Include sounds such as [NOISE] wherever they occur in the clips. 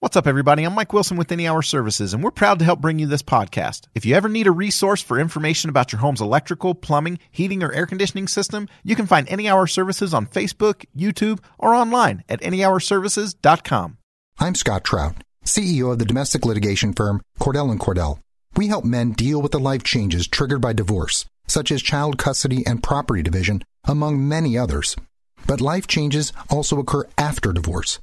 What's up, everybody? I'm Mike Wilson with Any Hour Services, and we're proud to help bring you this podcast. If you ever need a resource for information about your home's electrical, plumbing, heating, or air conditioning system, you can find Any Hour Services on Facebook, YouTube, or online at anyhourservices.com. I'm Scott Trout, CEO of the domestic litigation firm Cordell and Cordell. We help men deal with the life changes triggered by divorce, such as child custody and property division, among many others. But life changes also occur after divorce.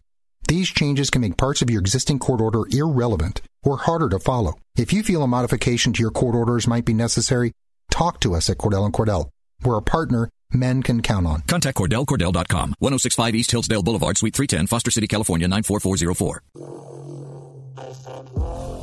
These changes can make parts of your existing court order irrelevant or harder to follow. If you feel a modification to your court orders might be necessary, talk to us at Cordell and Cordell. We're a partner men can count on. Contact CordellCordell.com, 1065 East Hillsdale Boulevard, Suite 310, Foster City, California, 94404.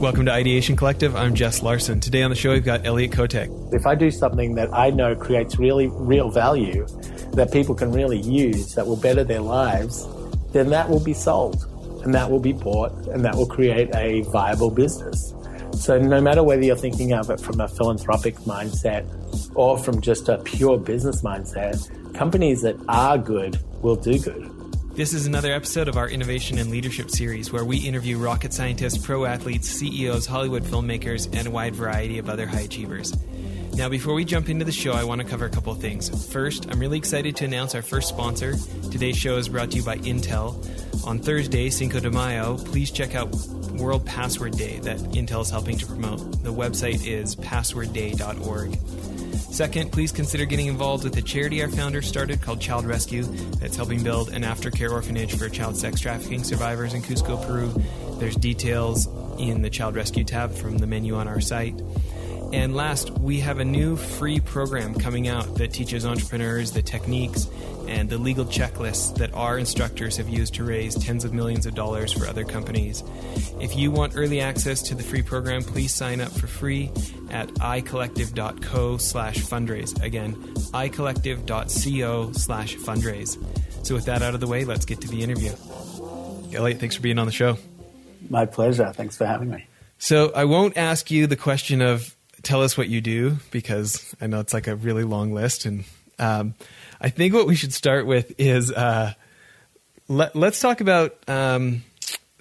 Welcome to Ideation Collective. I'm Jess Larson. Today on the show, we've got Elliot Kotek. If I do something that I know creates really real value that people can really use that will better their lives, then that will be sold and that will be bought and that will create a viable business. So no matter whether you're thinking of it from a philanthropic mindset or from just a pure business mindset, companies that are good will do good. This is another episode of our Innovation and Leadership series where we interview rocket scientists, pro athletes, CEOs, Hollywood filmmakers, and a wide variety of other high achievers. Now, before we jump into the show, I want to cover a couple things. First, I'm really excited to announce our first sponsor. Today's show is brought to you by Intel. On Thursday, Cinco de Mayo, please check out World Password Day that Intel is helping to promote. The website is passwordday.org. Second, please consider getting involved with a charity our founder started called Child Rescue that's helping build an aftercare orphanage for child sex trafficking survivors in Cusco, Peru. There's details in the Child Rescue tab from the menu on our site. And last, we have a new free program coming out that teaches entrepreneurs the techniques and the legal checklists that our instructors have used to raise tens of millions of dollars for other companies. If you want early access to the free program, please sign up for free at icollective.co slash fundraise. Again, icollective.co slash fundraise. So with that out of the way, let's get to the interview. Elliot, thanks for being on the show. My pleasure. Thanks for having me. So I won't ask you the question of tell us what you do because I know it's like a really long list. And um, I think what we should start with is uh, let, us talk about um,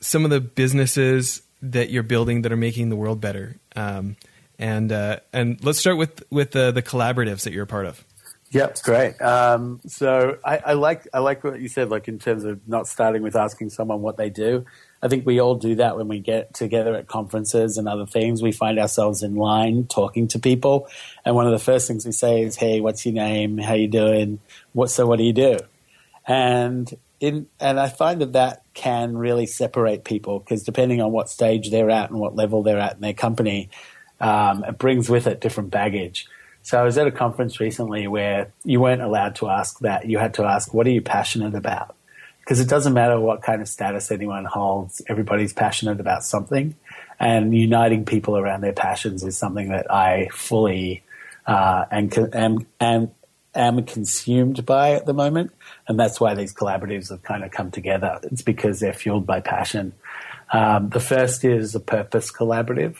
some of the businesses that you're building that are making the world better. Um, and uh, and let's start with with the, the collaboratives that you're a part of. Yep, great. Um, so I, I, like I like what you said, like in terms of not starting with asking someone what they do. I think we all do that when we get together at conferences and other things. We find ourselves in line talking to people, and one of the first things we say is, "Hey, what's your name? How you doing? What so? What do you do?" And in and I find that that can really separate people because depending on what stage they're at and what level they're at in their company, um, it brings with it different baggage. So I was at a conference recently where you weren't allowed to ask that. You had to ask, "What are you passionate about?" Because it doesn't matter what kind of status anyone holds, everybody's passionate about something. And uniting people around their passions is something that I fully uh, am, am, am consumed by at the moment. And that's why these collaboratives have kind of come together. It's because they're fueled by passion. Um, the first is a purpose collaborative,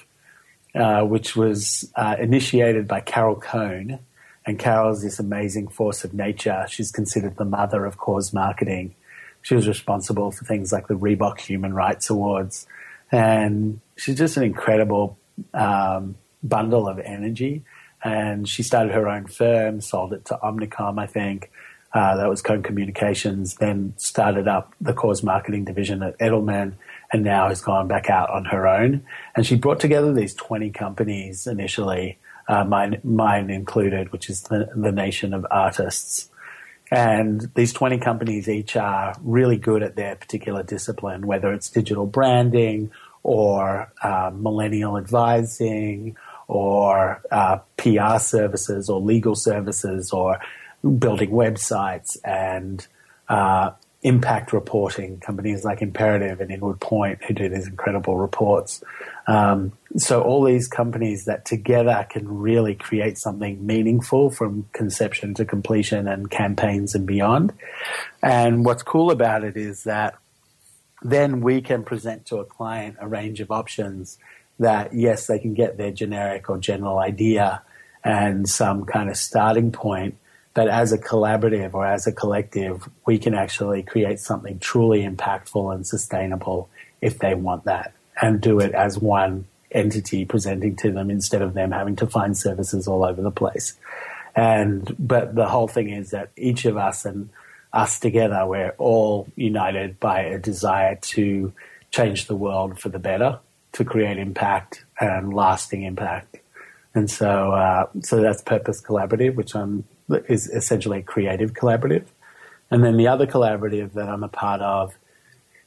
uh, which was uh, initiated by Carol Cone. And Carol's this amazing force of nature. She's considered the mother of cause marketing she was responsible for things like the Reebok Human Rights Awards. And she's just an incredible um, bundle of energy. And she started her own firm, sold it to Omnicom, I think. Uh, that was Cone Communications, then started up the cause marketing division at Edelman, and now has gone back out on her own. And she brought together these 20 companies initially, uh, mine, mine included, which is the, the Nation of Artists. And these 20 companies each are really good at their particular discipline, whether it's digital branding or uh, millennial advising or uh, PR services or legal services or building websites and uh, impact reporting, companies like Imperative and Inward Point who do these incredible reports. Um, so all these companies that together can really create something meaningful from conception to completion and campaigns and beyond. And what's cool about it is that then we can present to a client a range of options that yes, they can get their generic or general idea and some kind of starting point but as a collaborative or as a collective, we can actually create something truly impactful and sustainable if they want that and do it as one entity presenting to them instead of them having to find services all over the place. And, but the whole thing is that each of us and us together, we're all united by a desire to change the world for the better, to create impact and lasting impact. And so, uh, so that's Purpose Collaborative, which I'm, is essentially a creative collaborative. And then the other collaborative that I'm a part of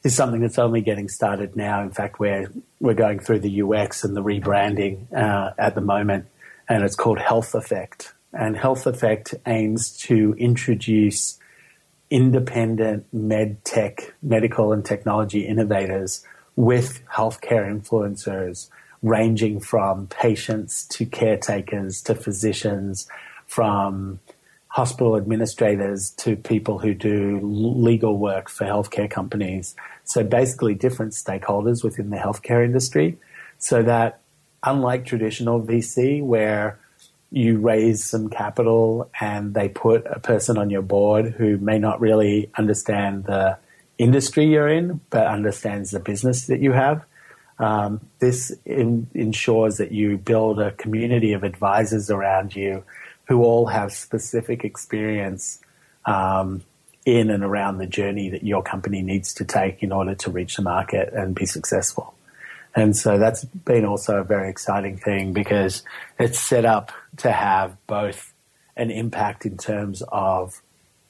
is something that's only getting started now. In fact, we're, we're going through the UX and the rebranding uh, at the moment, and it's called Health Effect. And Health Effect aims to introduce independent med tech, medical and technology innovators with healthcare influencers, ranging from patients to caretakers to physicians, from hospital administrators to people who do legal work for healthcare companies. So basically, different stakeholders within the healthcare industry. So that, unlike traditional VC, where you raise some capital and they put a person on your board who may not really understand the industry you're in, but understands the business that you have. Um, this in, ensures that you build a community of advisors around you who all have specific experience um, in and around the journey that your company needs to take in order to reach the market and be successful. And so that's been also a very exciting thing because it's set up to have both an impact in terms of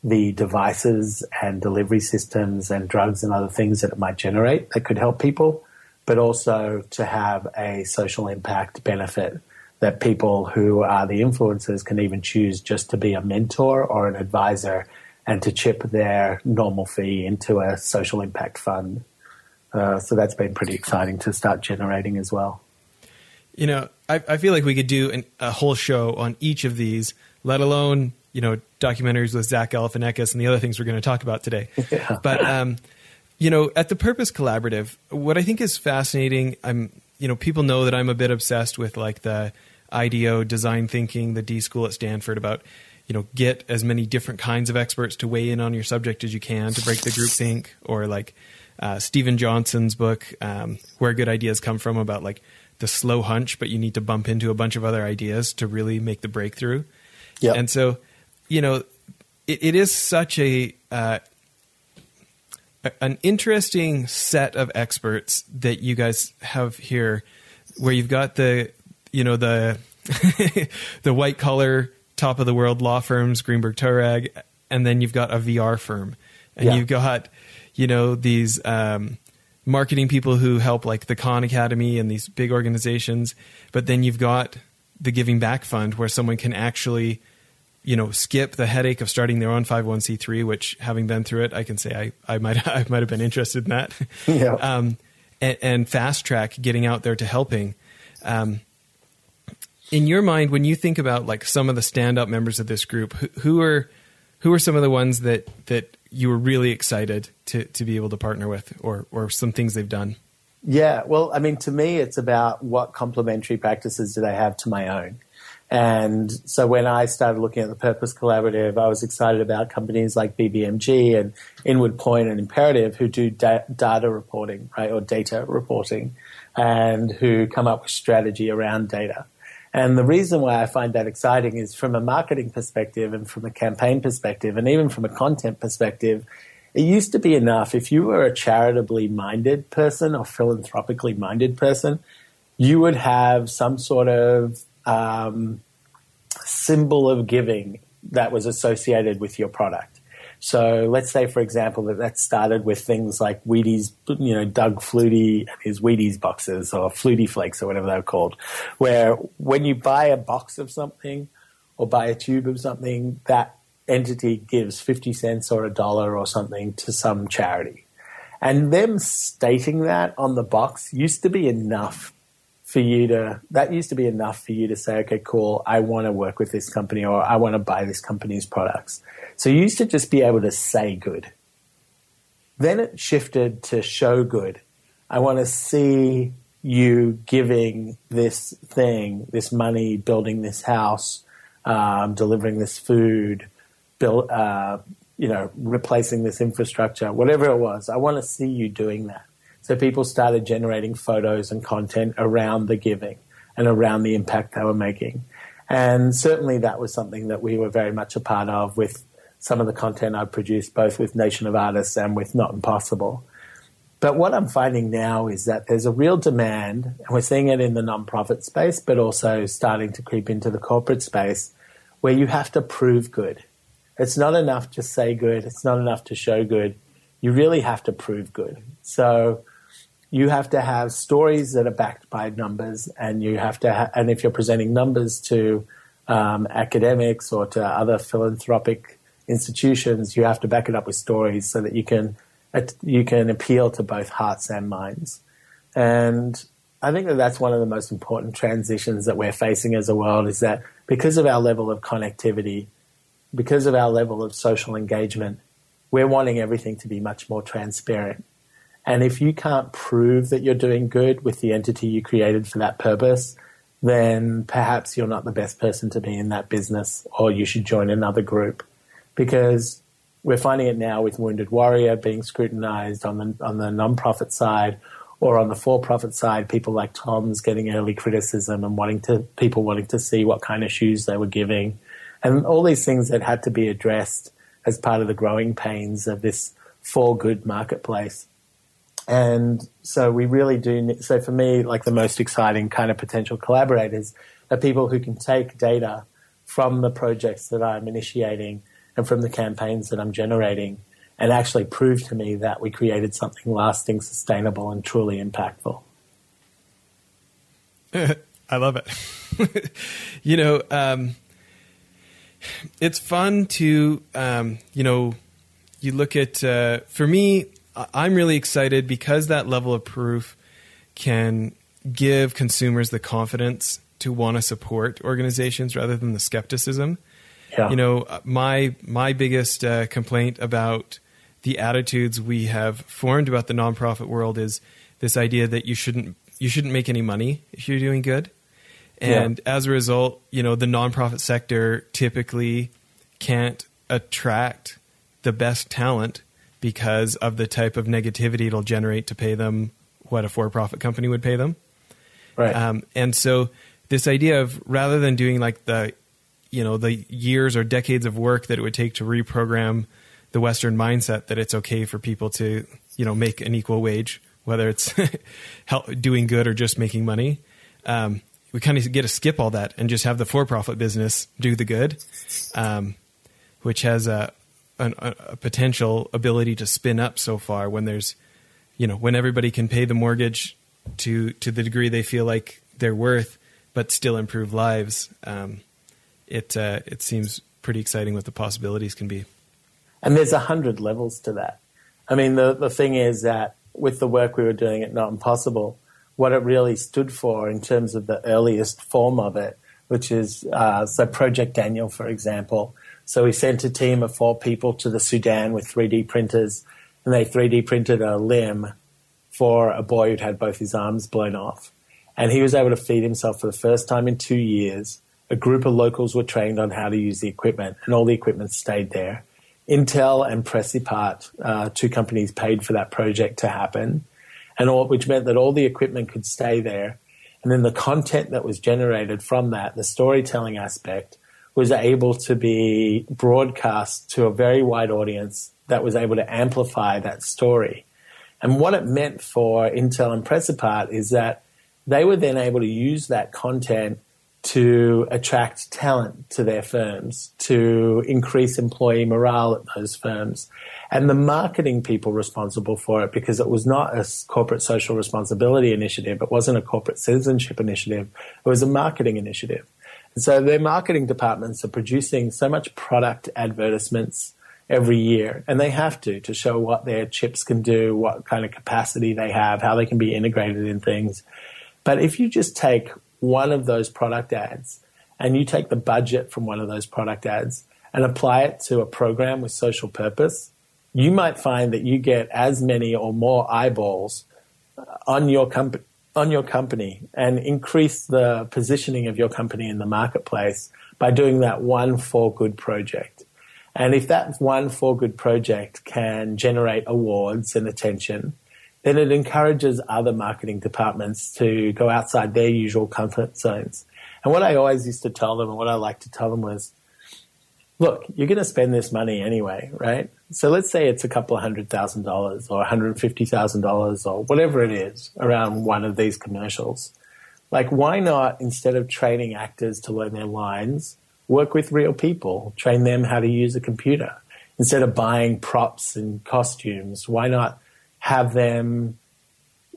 the devices and delivery systems and drugs and other things that it might generate that could help people, but also to have a social impact benefit that people who are the influencers can even choose just to be a mentor or an advisor and to chip their normal fee into a social impact fund. Uh, so that's been pretty exciting to start generating as well. You know, I, I feel like we could do an, a whole show on each of these, let alone you know documentaries with Zach Galifianakis and the other things we're going to talk about today. [LAUGHS] Yeah. But um, you know, at the Purpose Collaborative, what I think is fascinating, I'm you know, people know that I'm a bit obsessed with like the IDEO design thinking, the D school at Stanford about you know get as many different kinds of experts to weigh in on your subject as you can to break the group think, or like uh, Steven Johnson's book, um, Where Good Ideas Come From, about like the slow hunch, but you need to bump into a bunch of other ideas to really make the breakthrough. Yeah. And so, you know, it, it is such a, uh, an interesting set of experts that you guys have here, where you've got the, you know, the [LAUGHS] the white collar top of the world law firms, Greenberg Traurig, and then you've got a VR firm, and yeah. you've got you know these um, marketing people who help like the Khan Academy and these big organizations, but then you've got the Giving Back Fund where someone can actually you know skip the headache of starting their own 501c3 which having been through it i can say i, I might [LAUGHS] i might have been interested in that yeah. [LAUGHS] um, and, and, fast track getting out there to helping um, in your mind when you think about like some of the stand up members of this group who, who are who are some of the ones that that you were really excited to to be able to partner with, or or some things they've done? Yeah, well, I mean, to me, it's about what complementary practices do they have to my own. And so when I started looking at the Purpose Collaborative, I was excited about companies like BBMG and Inward Point and Imperative who do da- data reporting, right, or data reporting, and who come up with strategy around data. And the reason why I find that exciting is from a marketing perspective and from a campaign perspective and even from a content perspective, it used to be enough if you were a charitably minded person or philanthropically minded person, you would have some sort of um, symbol of giving that was associated with your product. So let's say, for example, that that started with things like Wheaties, you know, Doug Flutie and his Wheaties boxes or Flutie Flakes or whatever they're called, where when you buy a box of something or buy a tube of something, that entity gives 50 cents or a dollar or something to some charity. And them stating that on the box used to be enough for you to, that used to be enough for you to say, okay, cool, I want to work with this company or I want to buy this company's products. So you used to just be able to say good. Then it shifted to show good. I want to see you giving this thing, this money, building this house, um, delivering this food, build, uh, you know, replacing this infrastructure, whatever it was. I want to see you doing that. So people started generating photos and content around the giving and around the impact they were making. And certainly that was something that we were very much a part of with some of the content I produced, both with Nation of Artists and with Not Impossible. But what I'm finding now is that there's a real demand, and we're seeing it in the nonprofit space, but also starting to creep into the corporate space, where you have to prove good. It's not enough to say good, it's not enough to show good. You really have to prove good. So you have to have stories that are backed by numbers, and you have to, ha- and if you're presenting numbers to um, academics or to other philanthropic institutions, you have to back it up with stories so that you can you can appeal to both hearts and minds. And I think that that's one of the most important transitions that we're facing as a world is that because of our level of connectivity, because of our level of social engagement, we're wanting everything to be much more transparent. And if you can't prove that you're doing good with the entity you created for that purpose, then perhaps you're not the best person to be in that business or you should join another group. Because we're finding it now with Wounded Warrior being scrutinized on the on the non-profit side or on the for-profit side, people like Tom's getting early criticism and wanting to people wanting to see what kind of shoes they were giving, and all these things that had to be addressed as part of the growing pains of this for good marketplace. And so we really do. So for me, like the most exciting kind of potential collaborators are people who can take data from the projects that I'm initiating and from the campaigns that I'm generating and actually prove to me that we created something lasting, sustainable, and truly impactful. [LAUGHS] I love it. [LAUGHS] you know, um, it's fun to, um, you know, you look at, uh, for me, I'm really excited because that level of proof can give consumers the confidence to want to support organizations rather than the skepticism. Yeah. You know, uh, my my biggest uh, complaint about the attitudes we have formed about the nonprofit world is this idea that you shouldn't you shouldn't make any money if you're doing good. And yeah. as a result, you know, the nonprofit sector typically can't attract the best talent because of the type of negativity it'll generate to pay them what a for-profit company would pay them. Right. Um, and so this idea of rather than doing like the you know the years or decades of work that it would take to reprogram the Western mindset that it's okay for people to you know make an equal wage, whether it's [LAUGHS] help, doing good or just making money. Um, we kind of get to skip all that and just have the for-profit business do the good, um, which has a, a, a potential ability to spin up so far when there's, you know, when everybody can pay the mortgage to to the degree they feel like they're worth, but still improve lives. Um, it uh, it seems pretty exciting what the possibilities can be. And there's a hundred levels to that. I mean, the the thing is that with the work we were doing at Not Impossible, what it really stood for in terms of the earliest form of it, which is uh, so Project Daniel, for example. So we sent a team of four people to the Sudan with 3D printers, and they 3D printed a limb for a boy who'd had both his arms blown off. And he was able to feed himself for the first time in two years a group of locals were trained on how to use the equipment, and all the equipment stayed there. Intel and Precipart, uh, two companies, paid for that project to happen, and all, which meant that all the equipment could stay there. And then the content that was generated from that, the storytelling aspect, was able to be broadcast to a very wide audience that was able to amplify that story. And what it meant for Intel and Precipart is that they were then able to use that content to attract talent to their firms, to increase employee morale at those firms. And the marketing people responsible for it, because it was not a corporate social responsibility initiative, it wasn't a corporate citizenship initiative, it was a marketing initiative. So their marketing departments are producing so much product advertisements every year, and they have to to show what their chips can do, what kind of capacity they have, how they can be integrated in things. But if you just take one of those product ads and you take the budget from one of those product ads and apply it to a program with social purpose, you might find that you get as many or more eyeballs on your company on your company and increase the positioning of your company in the marketplace by doing that one for good project. And if that one for good project can generate awards and attention, then it encourages other marketing departments to go outside their usual comfort zones. And what I always used to tell them and what I like to tell them was, look, you're going to spend this money anyway, right? So let's say it's a couple of hundred thousand dollars or $150,000 or whatever it is around one of these commercials. Like, why not, instead of training actors to learn their lines, work with real people, train them how to use a computer? Instead of buying props and costumes, why not have them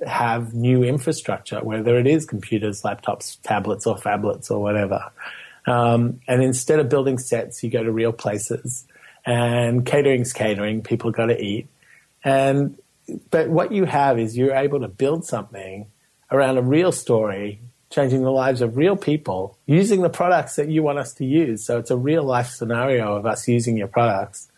have new infrastructure, whether it is computers, laptops, tablets, or phablets, or whatever? Um, and instead of building sets, you go to real places. Um, and catering's catering, people got to eat. And but what you have is you're able to build something around a real story, changing the lives of real people, using the products that you want us to use. So it's a real life scenario of us using your products.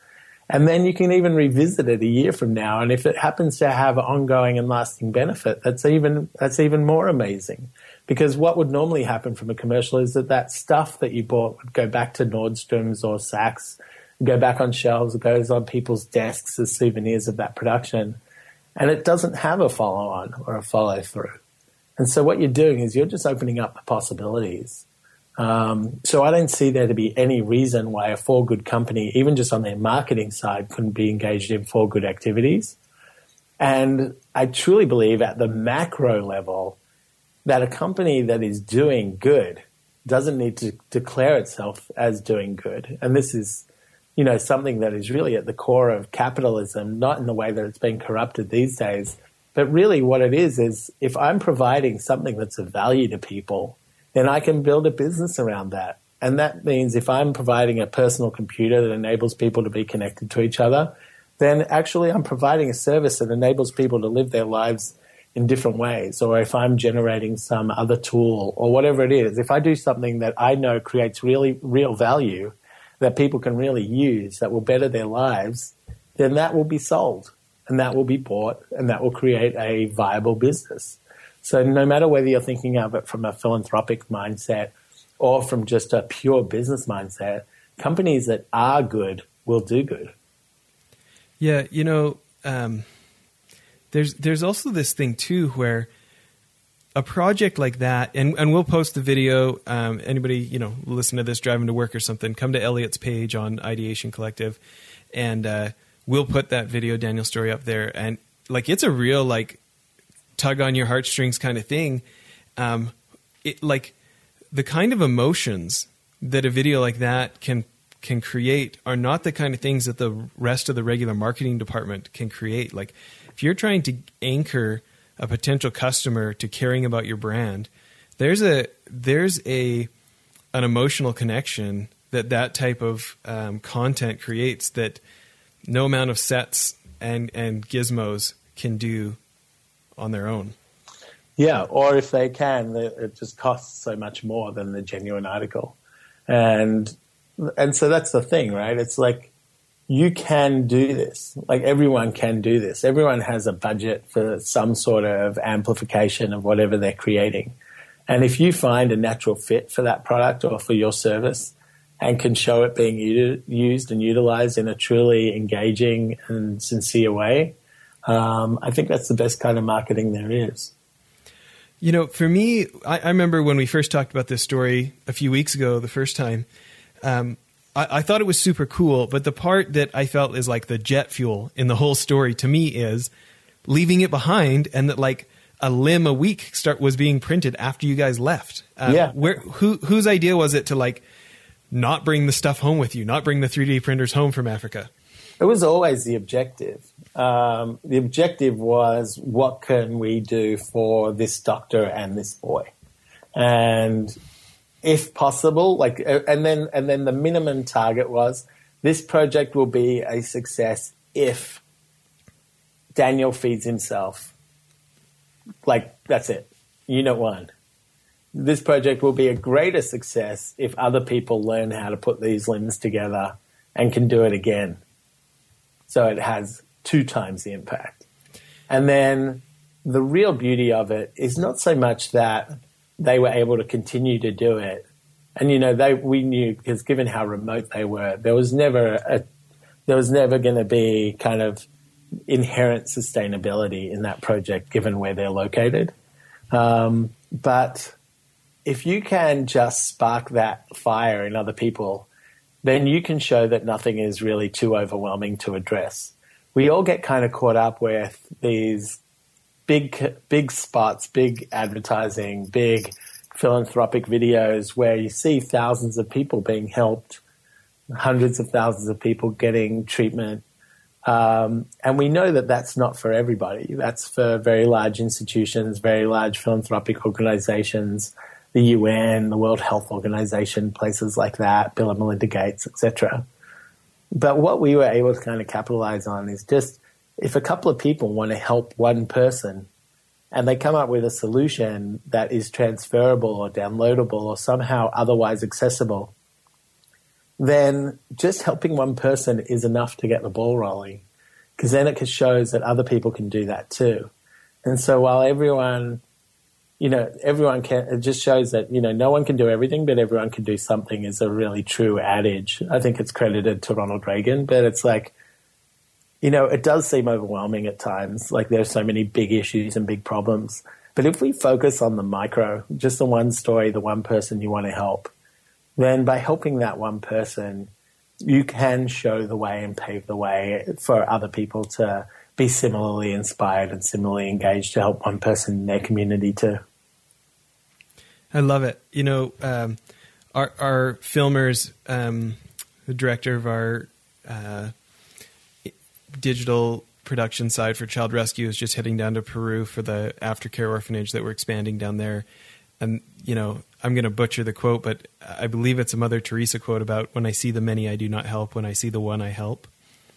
And then you can even revisit it a year from now. And if it happens to have ongoing and lasting benefit, that's even, that's even more amazing. Because what would normally happen from a commercial is that that stuff that you bought would go back to Nordstrom's or Saks, go back on shelves, it goes on people's desks as souvenirs of that production. And it doesn't have a follow on or a follow through. And so what you're doing is you're just opening up possibilities. Um, so I don't see there to be any reason why a for good company, even just on their marketing side, couldn't be engaged in for good activities. And I truly believe at the macro level that a company that is doing good doesn't need to declare itself as doing good. And this is, you know, something that is really at the core of capitalism, not in the way that it's been corrupted these days, but really, what it is is if I'm providing something that's of value to people, then I can build a business around that. And that means if I'm providing a personal computer that enables people to be connected to each other, then actually I'm providing a service that enables people to live their lives in different ways. Or if I'm generating some other tool or whatever it is, if I do something that I know creates really real value that people can really use that will better their lives, then that will be sold and that will be bought and that will create a viable business. So no matter whether you're thinking of it from a philanthropic mindset or from just a pure business mindset, companies that are good will do good. Yeah, you know, um, there's there's also this thing too where a project like that, and, and we'll post the video. Um, anybody you know listen to this driving to work or something, come to Elliot's page on Ideation Collective, and uh, we'll put that video Daniel story up there, and like it's a real like tug on your heartstrings kind of thing. Um, it like the kind of emotions that a video like that can can create are not the kind of things that the rest of the regular marketing department can create. Like if you're trying to anchor a potential customer to caring about your brand, there's a there's a an emotional connection that that type of um, content creates that no amount of sets and and gizmos can do on their own. Yeah, or if they can, it just costs so much more than the genuine article, and and so that's the thing, right? It's like you can do this. Like everyone can do this. Everyone has a budget for some sort of amplification of whatever they're creating. And if you find a natural fit for that product or for your service, and can show it being used and utilized in a truly engaging and sincere way, um, I think that's the best kind of marketing there is. You know, for me, I, I, remember when we first talked about this story a few weeks ago, the first time. Um, I, I, thought it was super cool, but the part that I felt is like the jet fuel in the whole story to me is leaving it behind, and that like a limb a week start was being printed after you guys left. Um, yeah. Where who whose idea was it to like not bring the stuff home with you, not bring the 3D printers home from Africa? It was always the objective. Um, the objective was what can we do for this doctor and this boy, and if possible, like, uh, and then and then the minimum target was this project will be a success if Daniel feeds himself. Like that's it. Unit one this project will be a greater success if other people learn how to put these limbs together and can do it again. So it has two times the impact. And then the real beauty of it is not so much that they were able to continue to do it. And you know, they we knew because given how remote they were, there was never a there was never going to be kind of inherent sustainability in that project given where they're located. Um, but if you can just spark that fire in other people, then you can show that nothing is really too overwhelming to address. We all get kind of caught up with these big, big spots, big advertising, big philanthropic videos where you see thousands of people being helped, hundreds of thousands of people getting treatment. Um, and we know that that's not for everybody. That's for very large institutions, very large philanthropic organizations, the UN, the World Health Organization, places like that, Bill and Melinda Gates, etc. But what we were able to kind of capitalize on is just if a couple of people want to help one person and they come up with a solution that is transferable or downloadable or somehow otherwise accessible, then just helping one person is enough to get the ball rolling because then it shows that other people can do that too. And so while everyone, you know, everyone can, it just shows that, you know, no one can do everything, but everyone can do something is a really true adage. I think it's credited to Ronald Reagan, but it's like, you know, it does seem overwhelming at times. Like there's so many big issues and big problems. But if we focus on the micro, just the one story, the one person you want to help, then by helping that one person, you can show the way and pave the way for other people to be similarly inspired and similarly engaged to help one person in their community too. I love it. You know, um, our, our filmers, um, the director of our uh, digital production side for Child Rescue is just heading down to Peru for the aftercare orphanage that we're expanding down there. And, you know, I'm going to butcher the quote, but I believe it's a Mother Teresa quote about when I see the many, I do not help. When I see the one, I help.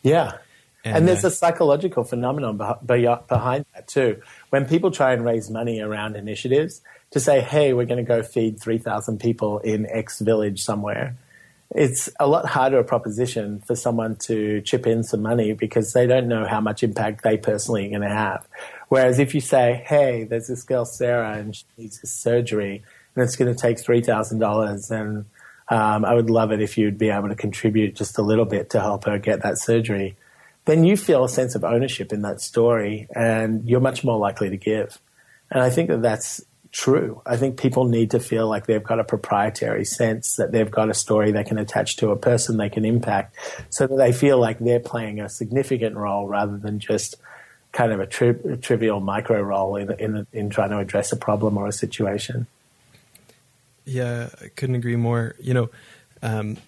Yeah. And, and there's uh, a psychological phenomenon behind that too. When people try and raise money around initiatives to say, hey, we're going to go feed 3,000 people in X village somewhere, it's a lot harder a proposition for someone to chip in some money because they don't know how much impact they personally are going to have. Whereas if you say, hey, there's this girl, Sarah, and she needs this surgery, and it's going to take $3,000, and um, I would love it if you'd be able to contribute just a little bit to help her get that surgery, then you feel a sense of ownership in that story, and you're much more likely to give. And I think that that's true. I think people need to feel like they've got a proprietary sense that they've got a story they can attach to a person they can impact so that they feel like they're playing a significant role rather than just kind of a, tri- a trivial micro role in, in, in trying to address a problem or a situation. Yeah, I couldn't agree more. You know, um,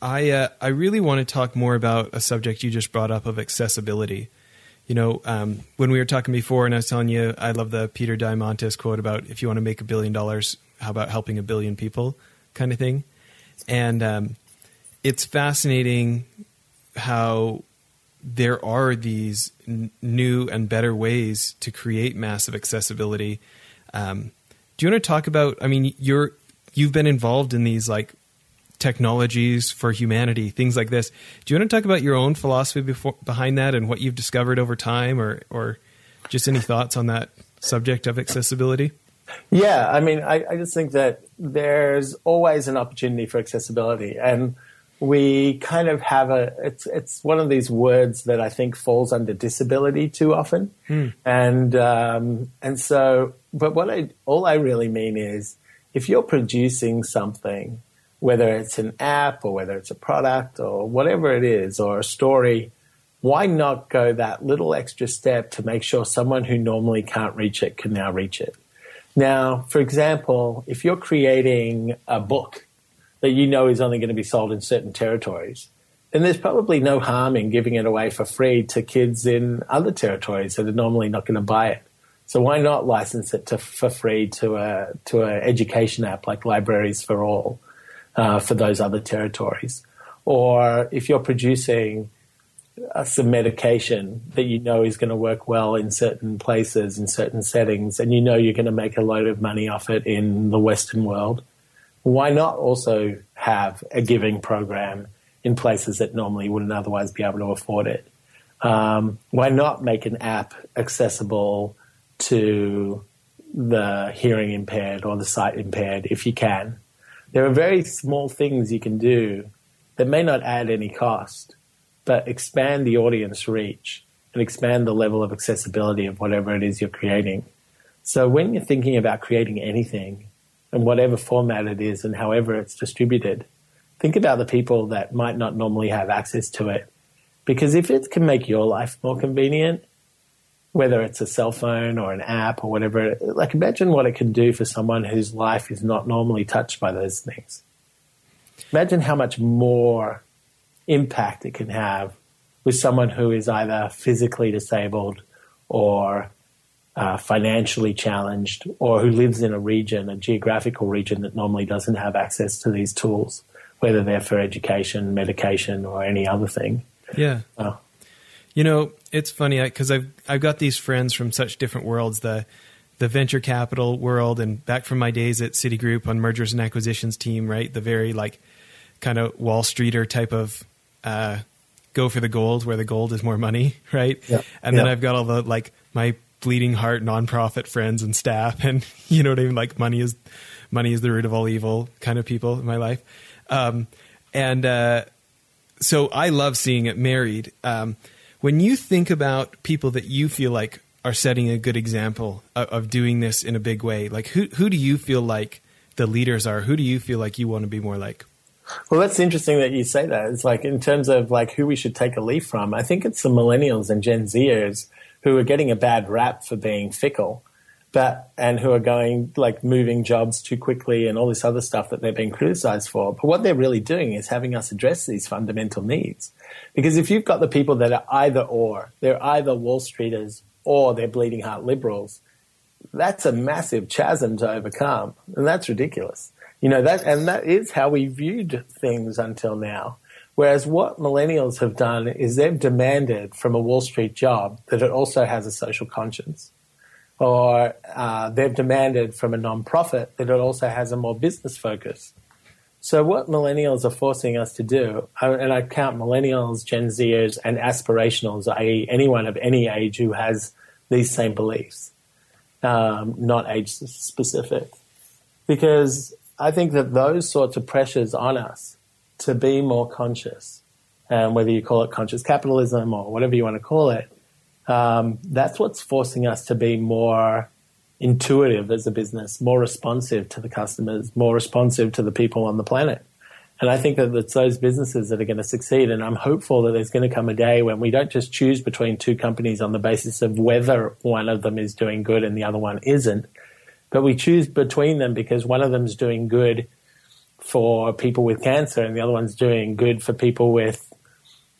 I uh, I really want to talk more about a subject you just brought up of accessibility you know, um, when we were talking before, and I was telling you, I love the Peter Diamandis quote about if you want to make a billion dollars, how about helping a billion people, kind of thing. And um, it's fascinating how there are these n- new and better ways to create massive accessibility. Um, do you want to talk about? I mean, you're you've been involved in these like technologies for humanity, things like this. Do you want to talk about your own philosophy before, behind that and what you've discovered over time, or or just any thoughts on that subject of accessibility? Yeah, I mean, I, I just think that there's always an opportunity for accessibility, and we kind of have a it's it's one of these words that I think falls under disability too often, hmm. and um, and so, but what I all I really mean is if you're producing something whether it's an app or whether it's a product or whatever it is or a story, why not go that little extra step to make sure someone who normally can't reach it can now reach it? Now, for example, if you're creating a book that you know is only going to be sold in certain territories, then there's probably no harm in giving it away for free to kids in other territories that are normally not going to buy it. So why not license it to, for free to a to an education app like Libraries for All? Uh, for those other territories. Or if you're producing uh, some medication that you know is going to work well in certain places, in certain settings, and you know you're going to make a load of money off it in the Western world, why not also have a giving program in places that normally wouldn't otherwise be able to afford it? Um, why not make an app accessible to the hearing impaired or the sight impaired if you can? There are very small things you can do that may not add any cost, but expand the audience reach and expand the level of accessibility of whatever it is you're creating. So when you're thinking about creating anything, and whatever format it is and however it's distributed, think about the people that might not normally have access to it. Because if it can make your life more convenient, whether it's a cell phone or an app or whatever, like imagine what it can do for someone whose life is not normally touched by those things. Imagine how much more impact it can have with someone who is either physically disabled or uh, financially challenged or who lives in a region, a geographical region that normally doesn't have access to these tools, whether they're for education, medication, or any other thing. Yeah. Uh, you know, it's funny because I've I've got these friends from such different worlds. The the venture capital world and back from my days at Citigroup on mergers and acquisitions team, right? The very like kind of Wall Streeter type of uh, go for the gold where the gold is more money, [LAUGHS] right? Yeah. And then I've got all the like my bleeding heart nonprofit friends and staff [LAUGHS] and you know what I mean like money is money is the root of all evil kind of people in my life. Um, and uh, so I love seeing it married. Um, when you think about people that you feel like are setting a good example of, of, doing this in a big way, like who who do you feel like the leaders are? Who do you feel like you want to be more like? Well, that's interesting that you say that. It's like in terms of like who we should take a leaf from. I think it's the millennials and Gen Zers who are getting a bad rap for being fickle, but and who are going like moving jobs too quickly and all this other stuff that they're being criticized for. But what they're really doing is having us address these fundamental needs. Because if you've got the people that are either or, they're either Wall Streeters or they're bleeding heart liberals, that's a massive chasm to overcome, and that's ridiculous. You know that, and that is how we viewed things until now. Whereas what millennials have done is they've demanded from a Wall Street job that it also has a social conscience. Or uh, they've demanded from a nonprofit that it also has a more business focus. So what millennials are forcing us to do, and I count millennials, Gen Zers, and aspirationals, i.e., anyone of any age who has these same beliefs, um, not age specific, because I think that those sorts of pressures on us to be more conscious, and whether you call it conscious capitalism or whatever you want to call it, um, that's what's forcing us to be more intuitive as a business, more responsive to the customers, more responsive to the people on the planet. And I think that it's those businesses that are going to succeed. And I'm hopeful that there's going to come a day when we don't just choose between two companies on the basis of whether one of them is doing good and the other one isn't, but we choose between them because one of them is doing good for people with cancer and the other one's doing good for people with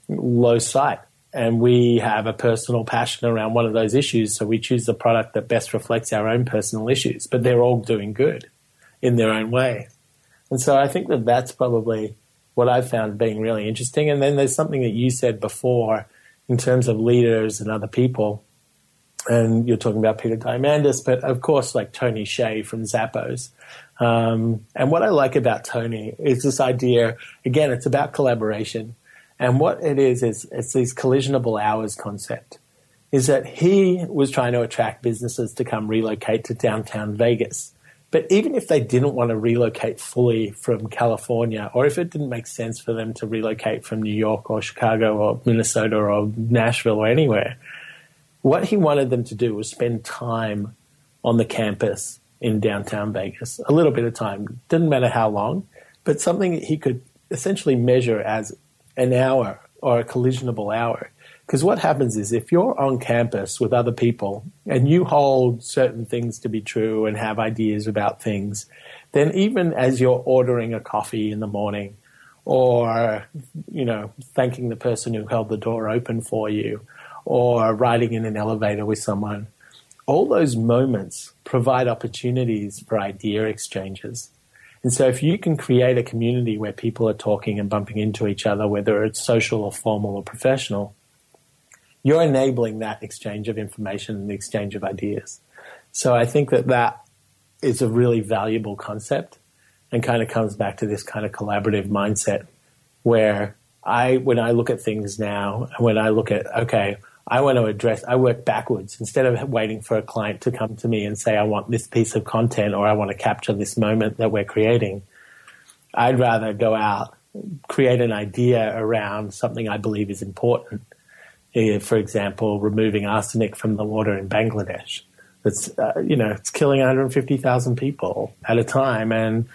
low sight. And we have a personal passion around one of those issues, so we choose the product that best reflects our own personal issues, but they're all doing good in their own way. And so I think that that's probably what I've found being really interesting. And then there's something that you said before in terms of leaders and other people and you're talking about Peter Diamandis, but of course, like Tony Hsieh from Zappos. Um, and what I like about Tony is this idea, again, it's about collaboration. And what it is, is it's this collisionable hours concept. Is that he was trying to attract businesses to come relocate to downtown Vegas. But even if they didn't want to relocate fully from California, or if it didn't make sense for them to relocate from New York or Chicago or Minnesota or Nashville or anywhere, what he wanted them to do was spend time on the campus in downtown Vegas, a little bit of time. Didn't matter how long, but something he could essentially measure as an hour or a collisionable hour. Because what happens is if you're on campus with other people and you hold certain things to be true and have ideas about things, then even as you're ordering a coffee in the morning or, you know, thanking the person who held the door open for you or riding in an elevator with someone. All those moments provide opportunities for idea exchanges. And so if you can create a community where people are talking and bumping into each other, whether it's social or formal or professional, you're enabling that exchange of information and the exchange of ideas. So I think that that is a really valuable concept and kind of comes back to this kind of collaborative mindset where I, when I look at things now, and when I look at, okay, I want to address, I work backwards instead of waiting for a client to come to me and say, I want this piece of content or I want to capture this moment that we're creating. I'd rather go out, create an idea around something I believe is important, eh, for example, removing arsenic from the water in Bangladesh. It's uh, you know it's killing 150,000 people at a time, and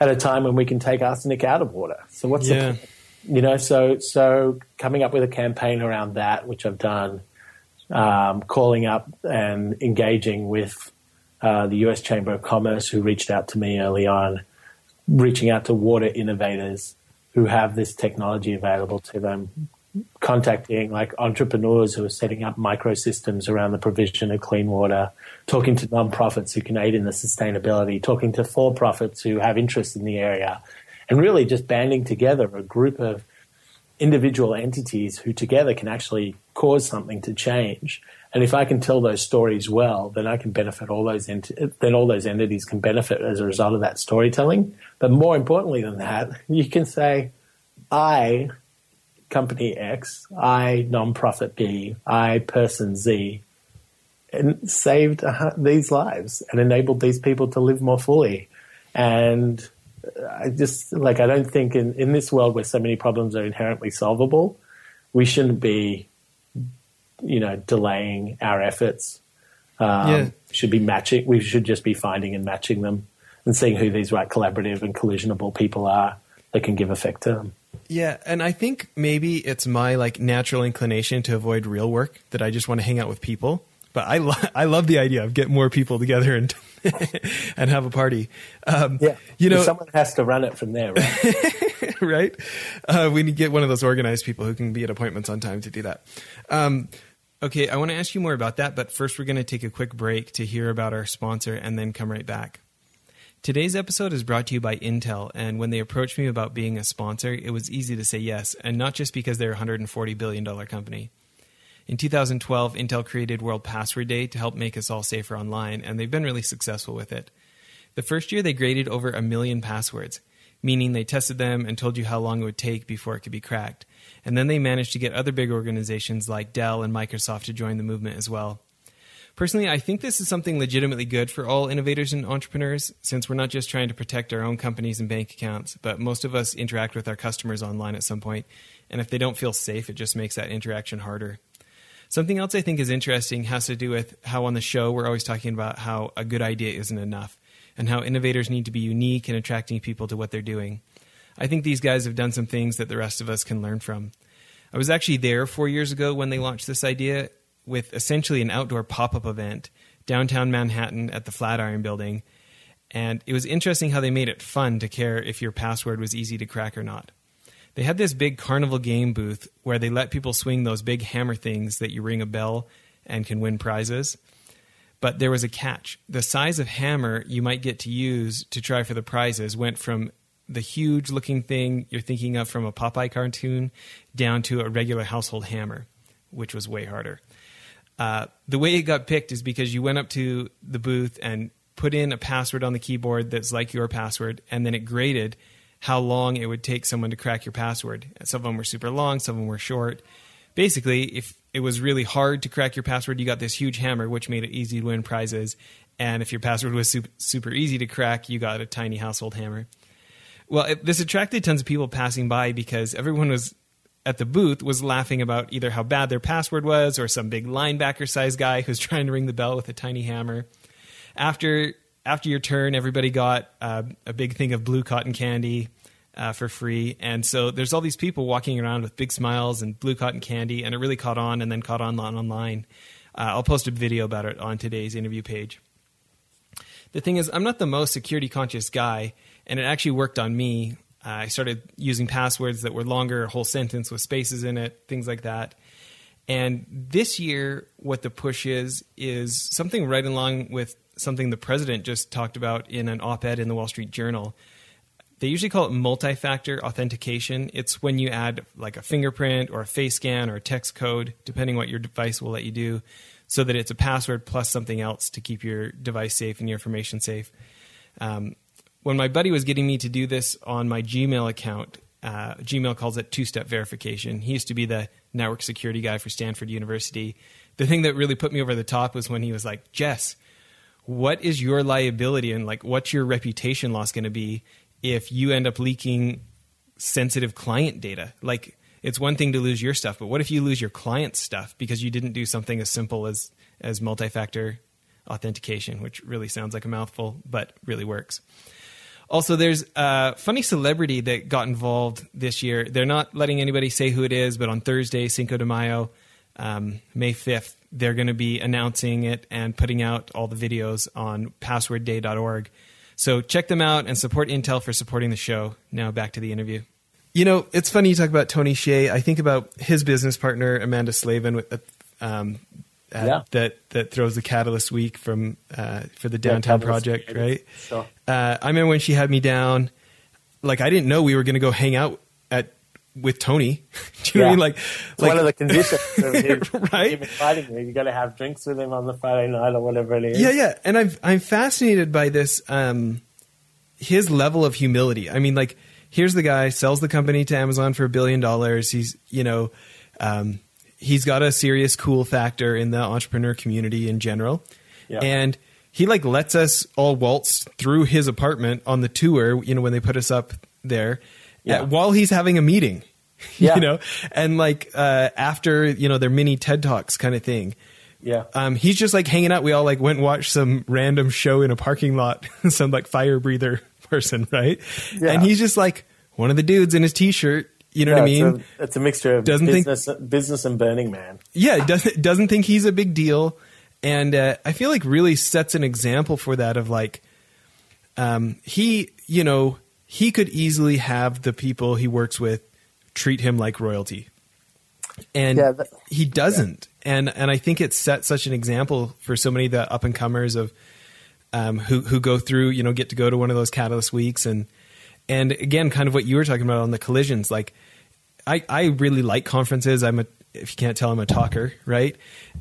at a time when we can take arsenic out of water. So what's Yeah. the you know so so coming up with a campaign around that, which I've done, um, calling up and engaging with uh, the U.S. Chamber of Commerce, who reached out to me early on, reaching out to water innovators who have this technology available to them, contacting like entrepreneurs who are setting up microsystems around the provision of clean water, talking to nonprofits who can aid in the sustainability, talking to for-profits who have interest in the area, and really just banding together a group of individual entities who together can actually cause something to change. And if I can tell those stories well, then I can benefit all those ent- then all those entities can benefit as a result of that storytelling. But more importantly than that, [LAUGHS] you can say, I, company X, I, nonprofit B, I, person Z, and saved uh, these lives and enabled these people to live more fully. And I just like I don't think in, in this world where so many problems are inherently solvable, we shouldn't be, you know, delaying our efforts. Um, Yeah. should be matching. We should just be finding and matching them and seeing who these right collaborative and collisionable people are that can give effect to them. Yeah, and I think maybe it's my like natural inclination to avoid real work that I just want to hang out with people. But I lo- I love the idea of getting more people together and [LAUGHS] and have a party. Um, Yeah, you know, someone has to run it from there, right? [LAUGHS] right? Uh, we need to get one of those organized people who can be at appointments on time to do that. Um, okay, I want to ask you more about that, but first we're going to take a quick break to hear about our sponsor and then come right back. Today's episode is brought to you by Intel, and when they approached me about being a sponsor, it was easy to say yes, and not just because they're a $140 billion company. In 2012, Intel created World Password Day to help make us all safer online, and they've been really successful with it. The first year, they graded over a million passwords, meaning they tested them and told you how long it would take before it could be cracked. And then they managed to get other big organizations like Dell and Microsoft to join the movement as well. Personally, I think this is something legitimately good for all innovators and entrepreneurs, since we're not just trying to protect our own companies and bank accounts, but most of us interact with our customers online at some point, and if they don't feel safe, it just makes that interaction harder. Something else I think is interesting has to do with how on the show we're always talking about how a good idea isn't enough, and how innovators need to be unique in attracting people to what they're doing. I think these guys have done some things that the rest of us can learn from. I was actually there four years ago when they launched this idea with essentially an outdoor pop up event downtown Manhattan at the Flatiron Building. And it was interesting how they made it fun to care if your password was easy to crack or not. They had this big carnival game booth where they let people swing those big hammer things that you ring a bell and can win prizes. But there was a catch. The size of hammer you might get to use to try for the prizes went from the huge looking thing you're thinking of from a Popeye cartoon down to a regular household hammer, which was way harder. Uh, the way it got picked is because you went up to the booth and put in a password on the keyboard that's like your password, and then it graded how long it would take someone to crack your password. Some of them were super long, some of them were short. Basically, if it was really hard to crack your password, you got this huge hammer, which made it easy to win prizes. And if your password was super, easy to crack, you got a tiny household hammer. Well, it, this attracted tons of people passing by because everyone was at the booth was laughing about either how bad their password was or some big linebacker size guy who's [LAUGHS] trying to ring the bell with a tiny hammer. After after your turn, everybody got uh, a big thing of blue cotton candy uh, for free, and so there's all these people walking around with big smiles and blue cotton candy, and it really caught on, and then caught on on- online. Uh, I'll post a video about it on today's interview page. The thing is, I'm not the most security conscious guy, and it actually worked on me. I started using passwords that were longer, a whole sentence with spaces in it, things like that. And this year, what the push is, is something right along with something the president just talked about in an op ed in the Wall Street Journal. They usually call it multi factor authentication. It's when you add like a fingerprint or a face scan or a text code, depending what your device will let you do, so that it's a password plus something else to keep your device safe and your information safe. Um, when my buddy was getting me to do this on my Gmail account, uh, Gmail calls it two step verification. He used to be the network security guy for Stanford University. The thing that really put me over the top was when he was like, Jess, what is your liability and like what's your reputation loss going to be if you end up leaking sensitive client data? Like, it's one thing to lose your stuff, but what if you lose your client's stuff because you didn't do something as simple as as multi-factor authentication, which really sounds like a mouthful, but really works. Also, there's a funny celebrity that got involved this year. They're not letting anybody say who it is, but on Thursday, Cinco de Mayo, um, May 5th, they're going to be announcing it and putting out all the videos on passwordday.org. So check them out and support Intel for supporting the show. Now back to the interview. You know, it's funny you talk about Tony Hsieh. I think about his business partner Amanda Slavin with, um, uh, yeah. that that throws the Catalyst Week from uh, for the downtown yeah, project, right? So. Uh, I remember when she had me down. Like I didn't know we were going to go hang out at with Tony. [LAUGHS] Do you yeah. know mean? Like, like one of the conditions [LAUGHS] of him, [LAUGHS] right? Him inviting you, you got to have drinks with him on the Friday night or whatever it is. Yeah, yeah. And I'm I'm fascinated by this. Um, his level of humility. I mean, like, here's the guy sells the company to Amazon for a billion dollars. He's you know. Um, he's got a serious cool factor in the entrepreneur community in general. Yeah. And he like lets us all waltz through his apartment on the tour, you know, when they put us up there yeah. uh, while he's having a meeting. [LAUGHS] Yeah. you know, and like uh, after, you know, their mini TED Talks kind of thing. Yeah. Um, he's just like hanging out. We all like went and watched some random show in a parking lot, [LAUGHS] some like fire breather [LAUGHS] person, right? Yeah. And he's just like one of the dudes in his t shirt you know yeah, what I mean? It's a, it's a mixture of doesn't business, think, business and Burning Man. Yeah, doesn't doesn't think he's a big deal, and uh, I feel like really sets an example for that of like, um, he you know he could easily have the people he works with treat him like royalty, and yeah, that, he doesn't, yeah. and and I think it sets such an example for so many of the up and comers of um, who who go through you know get to go to one of those catalyst weeks and and again, kind of what you were talking about on the collisions, like I, I really like conferences. I'm a, if you can't tell, I'm a talker, right?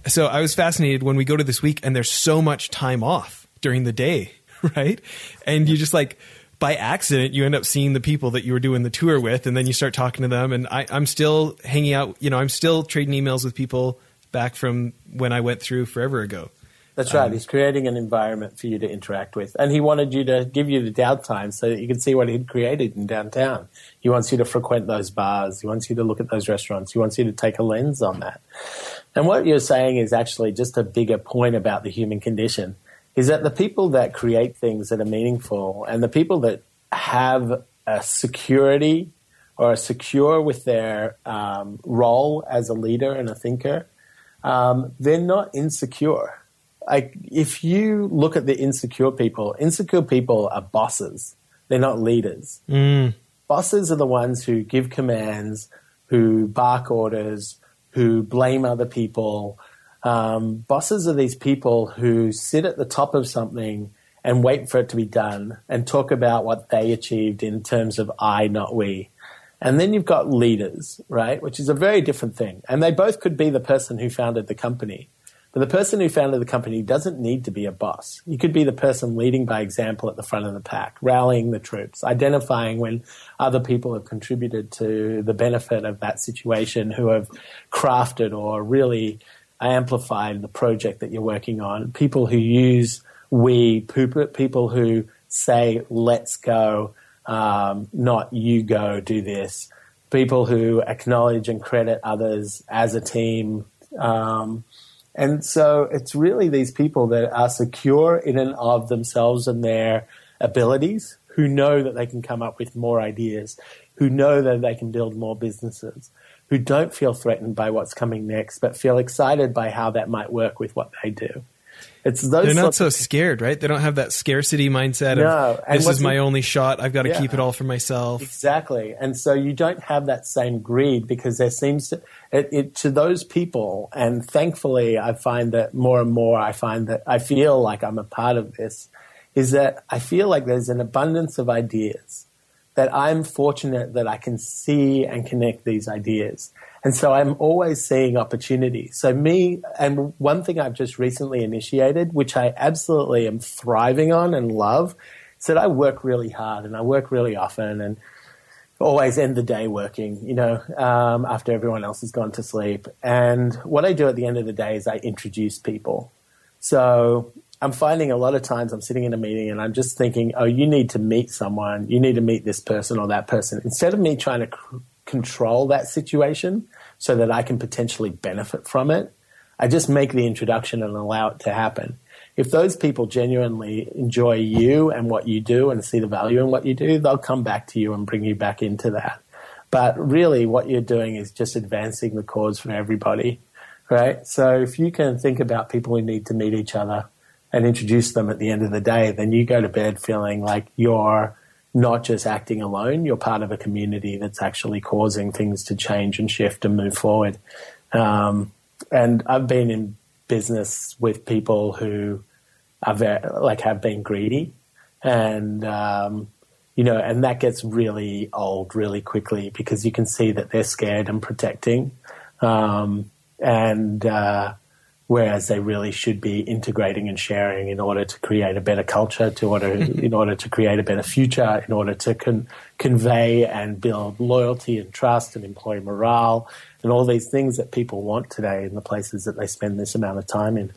So I was fascinated when we go to this week and there's so much time off during the day, [LAUGHS] right? And you just like, by accident, you end up seeing the people that you were doing the tour with, and then you start talking to them. And I, I'm still hanging out, you know, I'm still trading emails with people back from when I went through forever ago. That's right. Um, He's creating an environment for you to interact with. And he wanted you to give you the downtime so that you can see what he'd created in downtown. He wants you to frequent those bars. He wants you to look at those restaurants. He wants you to take a lens on that. And what you're saying is actually just a bigger point about the human condition is that the people that create things that are meaningful and the people that have a security or are secure with their um, role as a leader and a thinker, um, they're not insecure like if you look at the insecure people, insecure people are bosses. They're not leaders. Mm. Bosses are the ones who give commands, who bark orders, who blame other people. Um, bosses are these people who sit at the top of something and wait for it to be done and talk about what they achieved in terms of I, not we. And then you've got leaders, right? Which is a very different thing. And they both could be the person who founded the company. But the person who founded the company doesn't need to be a boss. You could be the person leading by example at the front of the pack, rallying the troops, identifying when other people have contributed to the benefit of that situation, who have crafted or really amplified the project that you're working on. People who use we, people who say, let's go, um, not you go, do this. People who acknowledge and credit others as a team. Um, and so it's really these people that are secure in and of themselves and their abilities, who know that they can come up with more ideas, who know that they can build more businesses, who don't feel threatened by what's coming next, but feel excited by how that might work with what they do. It's those. They're not so scared, right? They don't have that scarcity mindset no, of this is my only shot. I've got to yeah, keep it all for myself. Exactly, and so you don't have that same greed because there seems to it, it, to those people, and thankfully, I find that more and more. I find that I feel like I'm a part of this. Is that I feel like there's an abundance of ideas that I'm fortunate that I can see and connect these ideas. And so I'm always seeing opportunity. So me, and one thing I've just recently initiated, which I absolutely am thriving on and love, is that I work really hard and I work really often and always end the day working, you know, um, after everyone else has gone to sleep. And what I do at the end of the day is I introduce people. So I'm finding a lot of times I'm sitting in a meeting and I'm just thinking, oh, you need to meet someone. You need to meet this person or that person. Instead of me trying to control that situation so that I can potentially benefit from it. I just make the introduction and allow it to happen. If those people genuinely enjoy you and what you do and see the value in what you do, they'll come back to you and bring you back into that. But really, what you're doing is just advancing the cause for everybody, right? So if you can think about people who need to meet each other and introduce them at the end of the day, then you go to bed feeling like you're not just acting alone, you're part of a community that's actually causing things to change and shift and move forward. Um, and I've been in business with people who are very, like have been greedy and um, you know, and that gets really old really quickly because you can see that they're scared and protecting, um, and uh, whereas they really should be integrating and sharing in order to create a better culture, to order mm-hmm. in order to create a better future, in order to con- convey and build loyalty and trust and employee morale and all these things that people want today in the places that they spend this amount of time in.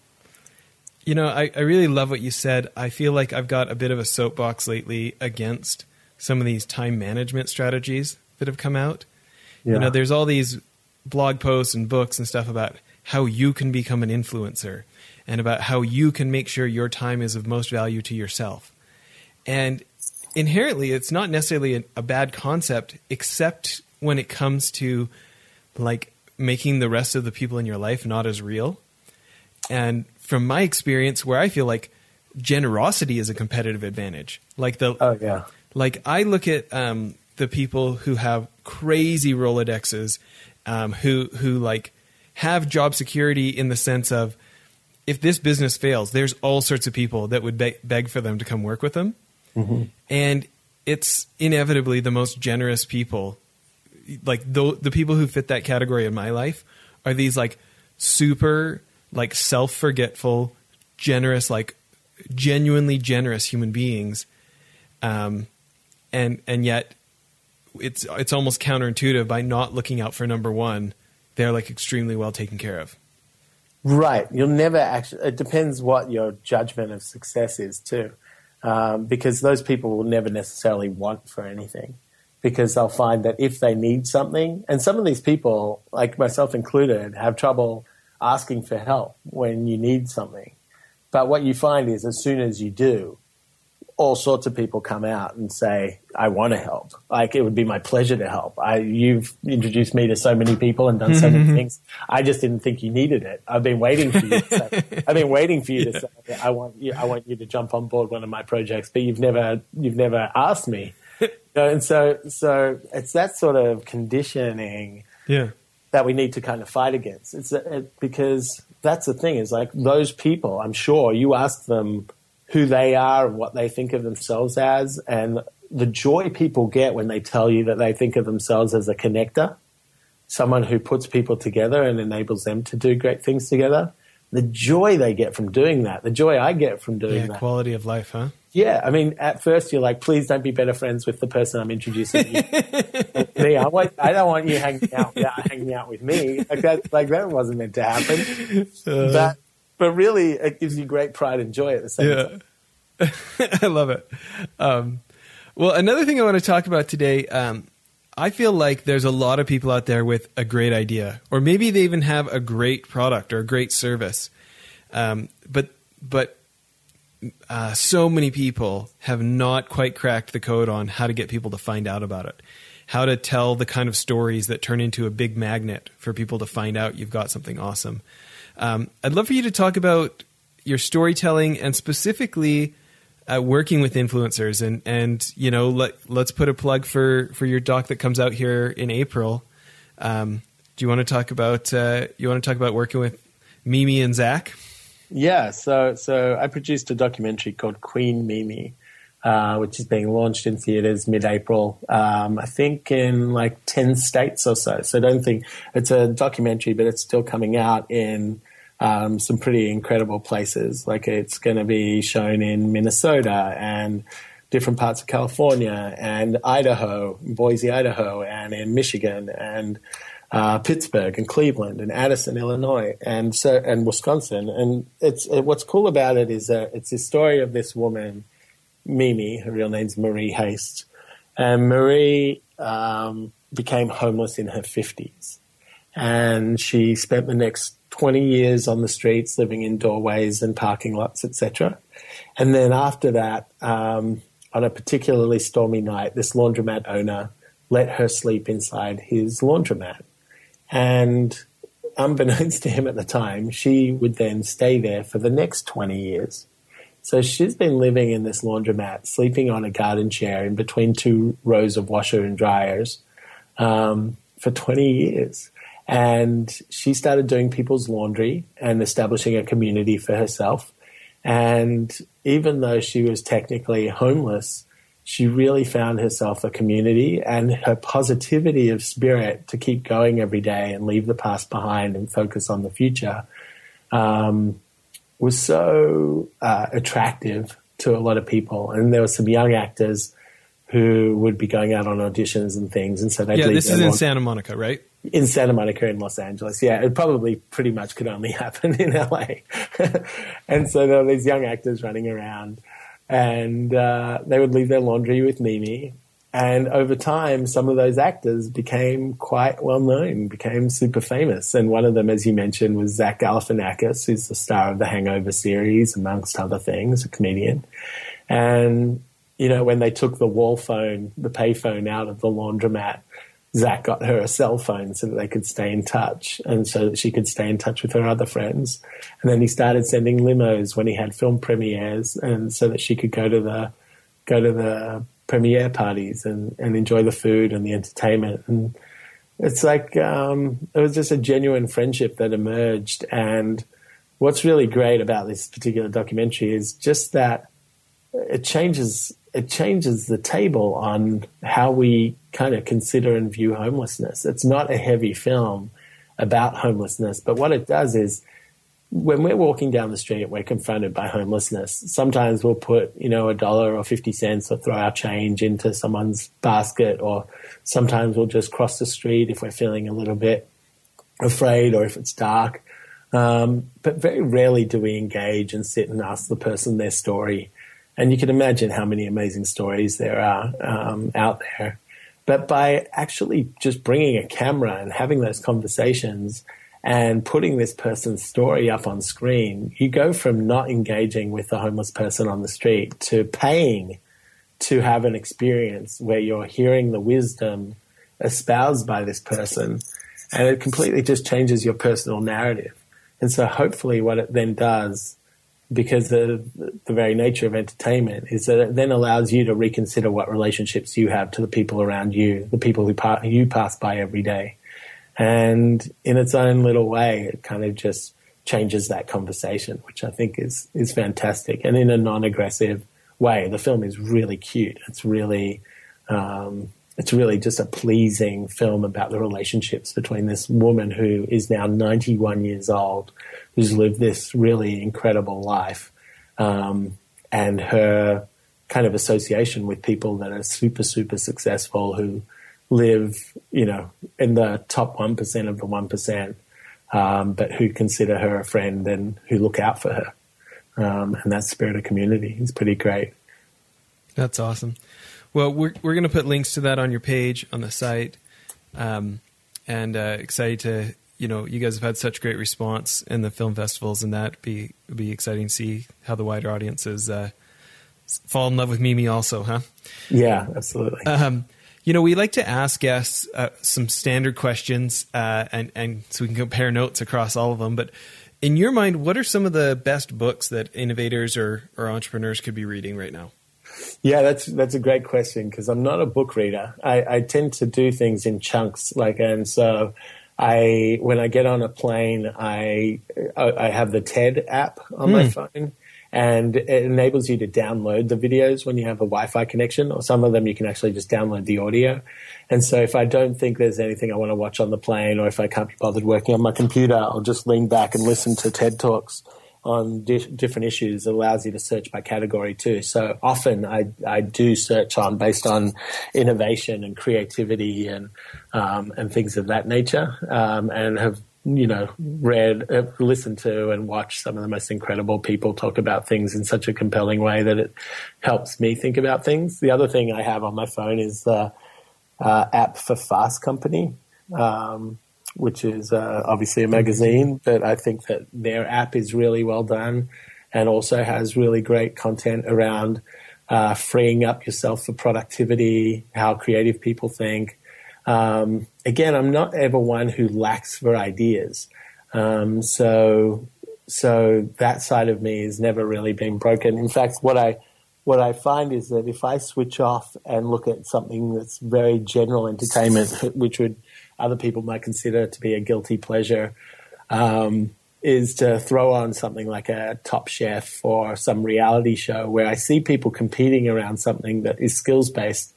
You know, I, I really love what you said. I feel like I've got a bit of a soapbox lately against some of these time management strategies that have come out. Yeah. You know, there's all these blog posts and books and stuff about how you can become an influencer and about how you can make sure your time is of most value to yourself. And inherently, it's not necessarily a, a bad concept, except when it comes to like making the rest of the people in your life not as real. And from my experience, where I feel like generosity is a competitive advantage. Like the oh yeah, like I look at um, the people who have crazy rolodexes, um, who who like have job security in the sense of if this business fails, there's all sorts of people that would be- beg for them to come work with them, mm-hmm. and it's inevitably the most generous people. Like the the people who fit that category in my life are these like super like self forgetful, generous, like genuinely generous human beings, um, and and yet it's it's almost counterintuitive by not looking out for number one. They're like extremely well taken care of. Right. You'll never actually. It depends what your judgment of success is too, um, because those people will never necessarily want for anything, because they'll find that if they need something, and some of these people, like myself included, have trouble asking for help when you need something. But what you find is as soon as you do, all sorts of people come out and say, I want to help. Like it would be my pleasure to help. I, you've introduced me to so many people and done so many [LAUGHS] things. I just didn't think you needed it. I've been waiting for you. To say, [LAUGHS] I've been waiting for you to say, I want you, I want you to jump on board one of my projects, but you've never, you've never asked me. You [LAUGHS] know, and so, so it's that sort of conditioning. Yeah that we need to kind of fight against. It's it, because that's the thing is like those people. I'm sure you ask them who they are and what they think of themselves as, and the joy people get when they tell you that they think of themselves as a connector, someone who puts people together and enables them to do great things together. The joy they get from doing that, the joy I get from doing yeah, that. Quality of life, huh? Yeah, I mean, at first you're like, please don't be better friends with the person I'm introducing you. [LAUGHS] me, I, want, I don't want you hanging out [LAUGHS] hanging out with me. Like that, like that wasn't meant to happen. Uh, but, but really, it gives you great pride and joy at the same yeah. time. [LAUGHS] I love it. Um, well, another thing I want to talk about today, um, I feel like there's a lot of people out there with a great idea, or maybe they even have a great product or a great service. Um, but but uh, so many people have not quite cracked the code on how to get people to find out about it, how to tell the kind of stories that turn into a big magnet for people to find out you've got something awesome. Um, I'd love for you to talk about your storytelling and specifically uh, working with influencers and and you know let let's put a plug for for your doc that comes out here in April. Um, do you want to talk about uh, you want to talk about working with Mimi and Zach? Yeah, so so I produced a documentary called Queen Mimi, uh, which is being launched in theaters mid-April. Um, I think in like ten states or so. So don't think it's a documentary, but it's still coming out in um, some pretty incredible places. Like it's going to be shown in Minnesota and different parts of California and Idaho, Boise, Idaho, and in Michigan and uh, Pittsburgh and Cleveland and Addison, Illinois, and so and Wisconsin. And it's it, what's cool about it is that it's the story of this woman, Mimi. Her real name's Marie Haste, and Marie um, became homeless in her 50s. And she spent the next 20 years on the streets, living in doorways and parking lots, etc. And then after that, um, on a particularly stormy night, this laundromat owner let her sleep inside his laundromat. And unbeknownst to him at the time, she would then stay there for the next 20 years. So she's been living in this laundromat, sleeping on a garden chair in between two rows of washer and dryers um, for 20 years. And she started doing people's laundry and establishing a community for herself. And even though she was technically homeless, she really found herself a community and her positivity of spirit to keep going every day and leave the past behind and focus on the future um, was so uh, attractive to a lot of people. And there were some young actors who would be going out on auditions and things, and so they yeah, this is in Santa Monica, right? In Santa Monica in Los Angeles, yeah, it probably pretty much could only [LAUGHS] happen in LA. [LAUGHS] and so there were these young actors running around and uh, they would leave their laundry with Mimi. And over time, some of those actors became quite well known, became super famous. And one of them, as you mentioned, was Zach Galifianakis, who's the star of the Hangover series, amongst other things, a comedian. And, you know, when they took the wall phone, the payphone out of the laundromat, Zach got her a cell phone so that they could stay in touch and so that she could stay in touch with her other friends. And then he started sending limos when he had film premieres and so that she could go to the go to the premiere parties and, and enjoy the food and the entertainment. And it's like um, it was just a genuine friendship that emerged. And what's really great about this particular documentary is just that it changes it changes the table on how we kind of consider and view homelessness. It's not a heavy film about homelessness, but what it does is when we're walking down the street, we're confronted by homelessness. Sometimes we'll put, you know, a dollar or 50 cents or throw our change into someone's basket, or sometimes we'll just cross the street if we're feeling a little bit afraid or if it's dark. Um, but very rarely do we engage and sit and ask the person their story and you can imagine how many amazing stories there are um, out there. But by actually just bringing a camera and having those conversations and putting this person's story up on screen, you go from not engaging with the homeless person on the street to paying to have an experience where you're hearing the wisdom espoused by this person. And it completely just changes your personal narrative. And so hopefully what it then does because the the very nature of entertainment is that it then allows you to reconsider what relationships you have to the people around you, the people who, you pass by every day, and in its own little way, it kind of just changes that conversation, which I think is is fantastic, and in a non-aggressive way. The film is really cute. It's really um, it's really just a pleasing film about the relationships between this woman who is now 91 years old who's lived this really incredible life, um, and her kind of association with people that are super, super successful who live, you know, in the top 1% of the 1%, um, but who consider her a friend and who look out for her. Um, and that spirit of community is pretty great. That's awesome. Well, we're, we're going to put links to that on your page on the site. Um, and uh, excited to you know, you guys have had such great response in the film festivals, and that be be exciting to see how the wider audiences uh, fall in love with Mimi, also, huh? Yeah, absolutely. Um, you know, we like to ask guests uh, some standard questions, uh, and and so we can compare notes across all of them. But in your mind, what are some of the best books that innovators or or entrepreneurs could be reading right now? Yeah, that's that's a great question because I'm not a book reader. I, I tend to do things in chunks, like and so I when I get on a plane, I I have the TED app on mm. my hmm. phone, and it enables you to download the videos when you have a Wi-Fi connection. Or some of them you can actually just download the audio. And so if I don't think there's anything I want to watch on the plane, or if I can't be bothered working on my computer, I'll just lean back and listen to TED talks on di- different issues. It allows you to search by category too. So often I, I do search on based on innovation and creativity and, um, and things of that nature. Um, and have, you know, read, uh, to and watched some of the most incredible people talk about things in such a compelling way that it helps me think about things. The other thing I have on my phone is, the uh, app for Fast Company, um, which is uh, obviously a magazine, but I think that their app is really well done and also has really great content around uh, freeing up yourself for productivity, how creative people think. Um, again, I'm not ever one who lacks for ideas. Um, so, so that side of me has never really been broken. In fact, what I what I find is that if I switch off and look at something that's very general entertainment, [LAUGHS] which would other people might consider to be a guilty pleasure, um, is to throw on something like a Top Chef or some reality show where I see people competing around something that is skills based.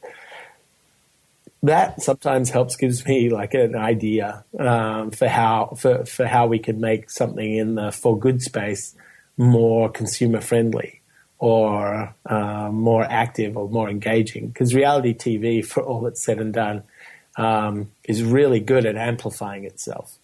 That sometimes helps gives me like an idea um, for how for, for how we could make something in the for good space more consumer friendly or uh, more active or more engaging. Because reality TV, for all it's said and done, um, is really good at amplifying itself.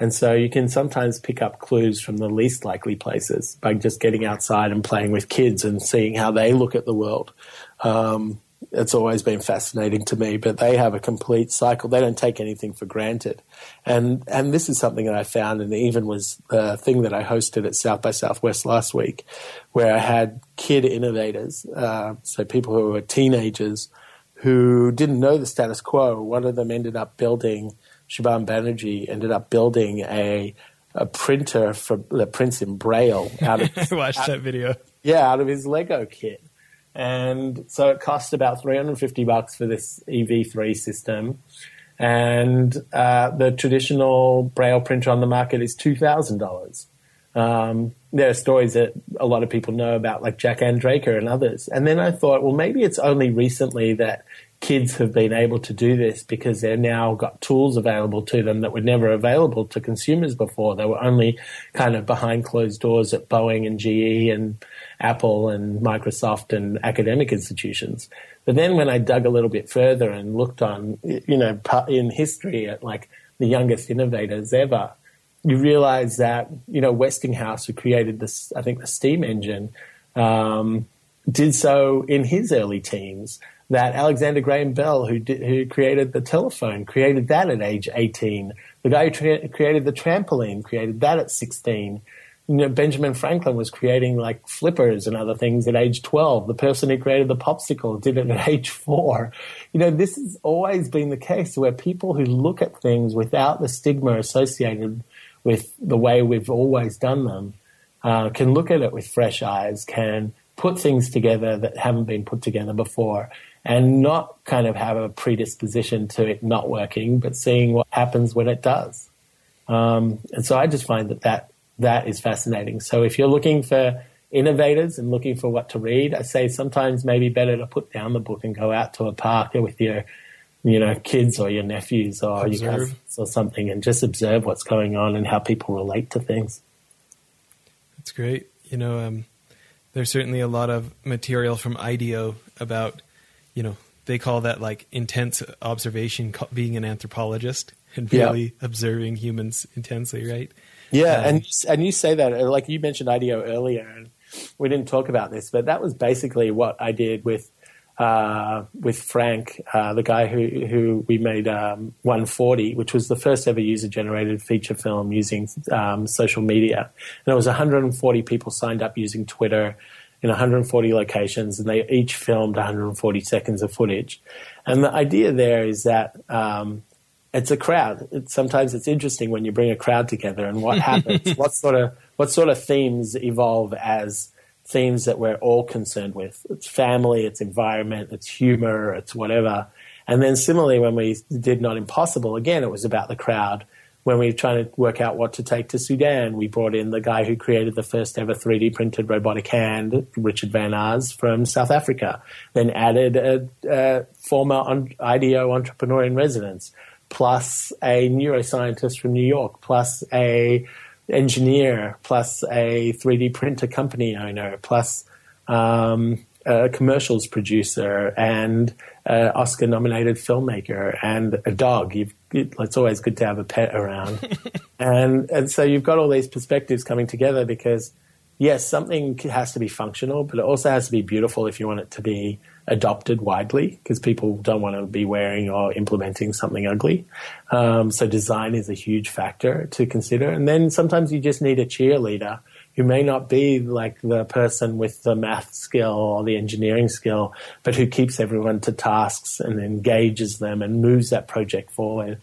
And so you can sometimes pick up clues from the least likely places by just getting outside and playing with kids and seeing how they look at the world. Um, it's always been fascinating to me, but they have a complete cycle. They don't take anything for granted. And, and this is something that I found and even was the thing that I hosted at South by Southwest last week, where I had kid innovators, uh, so people who were teenagers who didn't know the status quo. One of them ended up building Shubham Banerjee ended up building a a printer for the prints in Braille out of [LAUGHS] I watched out, that video. Yeah, out of his Lego kit. And so it cost about 350 bucks for this EV3 system. And uh, the traditional Braille printer on the market is $2,000. Um, there are stories that a lot of people know about, like Jack Andraka and others. And then I thought, well, maybe it's only recently that kids have been able to do this because they've now got tools available to them that were never available to consumers before. They were only kind of behind closed doors at Boeing and GE and Apple and Microsoft and academic institutions. But then when I dug a little bit further and looked on, you know, in history at like the youngest innovators ever, you realize that, you know, Westinghouse, who created this, I think the steam engine, um, did so in his early teens that Alexander Graham Bell, who did, who created the telephone, created that at age 18. The guy who tra- created the trampoline created that at 16. You know, Benjamin Franklin was creating like flippers and other things at age 12. The person who created the popsicle did it at [LAUGHS] age four. You know, this has always been the case where people who look at things without the stigma associated with the way we've always done them uh, can look at it with fresh eyes, can put things together that haven't been put together before and not kind of have a predisposition to it not working, but seeing what happens when it does. Um, and so I just find that, that that is fascinating. So if you're looking for innovators and looking for what to read, I say sometimes maybe better to put down the book and go out to a park with your, you know, kids or your nephews or observe. your cousins or something and just observe what's going on and how people relate to things. That's great. You know, um, there's certainly a lot of material from IDEO about you know, they call that like intense observation, being an anthropologist and really yeah. observing humans intensely, right? Yeah, um, and and you say that uh, like you mentioned IDEO earlier, and we didn't talk about this, but that was basically what I did with uh, with Frank, uh, the guy who who we made um, 140, which was the first ever user generated feature film using um, social media, and it was 140 people signed up using Twitter in 140 locations, and they each filmed 140 seconds of footage. And the idea there is that um, it's a crowd. It, sometimes it's interesting when you bring a crowd together and what [LAUGHS] happens. what sort of what sort of themes evolve as themes that we're all concerned with? It's family, it's environment, it's humor, it's whatever. And then similarly, when we did Not Impossible, again, it was about the crowd when we were trying to work out what to take to Sudan, we brought in the guy who created the first ever 3D printed robotic hand, Richard Van As from South Africa. Then added a, a former IDEO entrepreneur in residence, plus a neuroscientist from New York, plus a engineer, plus a 3D printer company owner, plus um, a commercials producer and an Oscar nominated filmmaker and a dog. You've, it's always good to have a pet around. [LAUGHS] and, and so you've got all these perspectives coming together because yes, something has to be functional, but it also has to be beautiful if you want it to be adopted widely because people don't want to be wearing or implementing something ugly. Um, so design is a huge factor to consider. And then sometimes you just need a cheerleader who may not be like the person with the math skill or the engineering skill, but who keeps everyone to tasks and engages them and moves that project forward.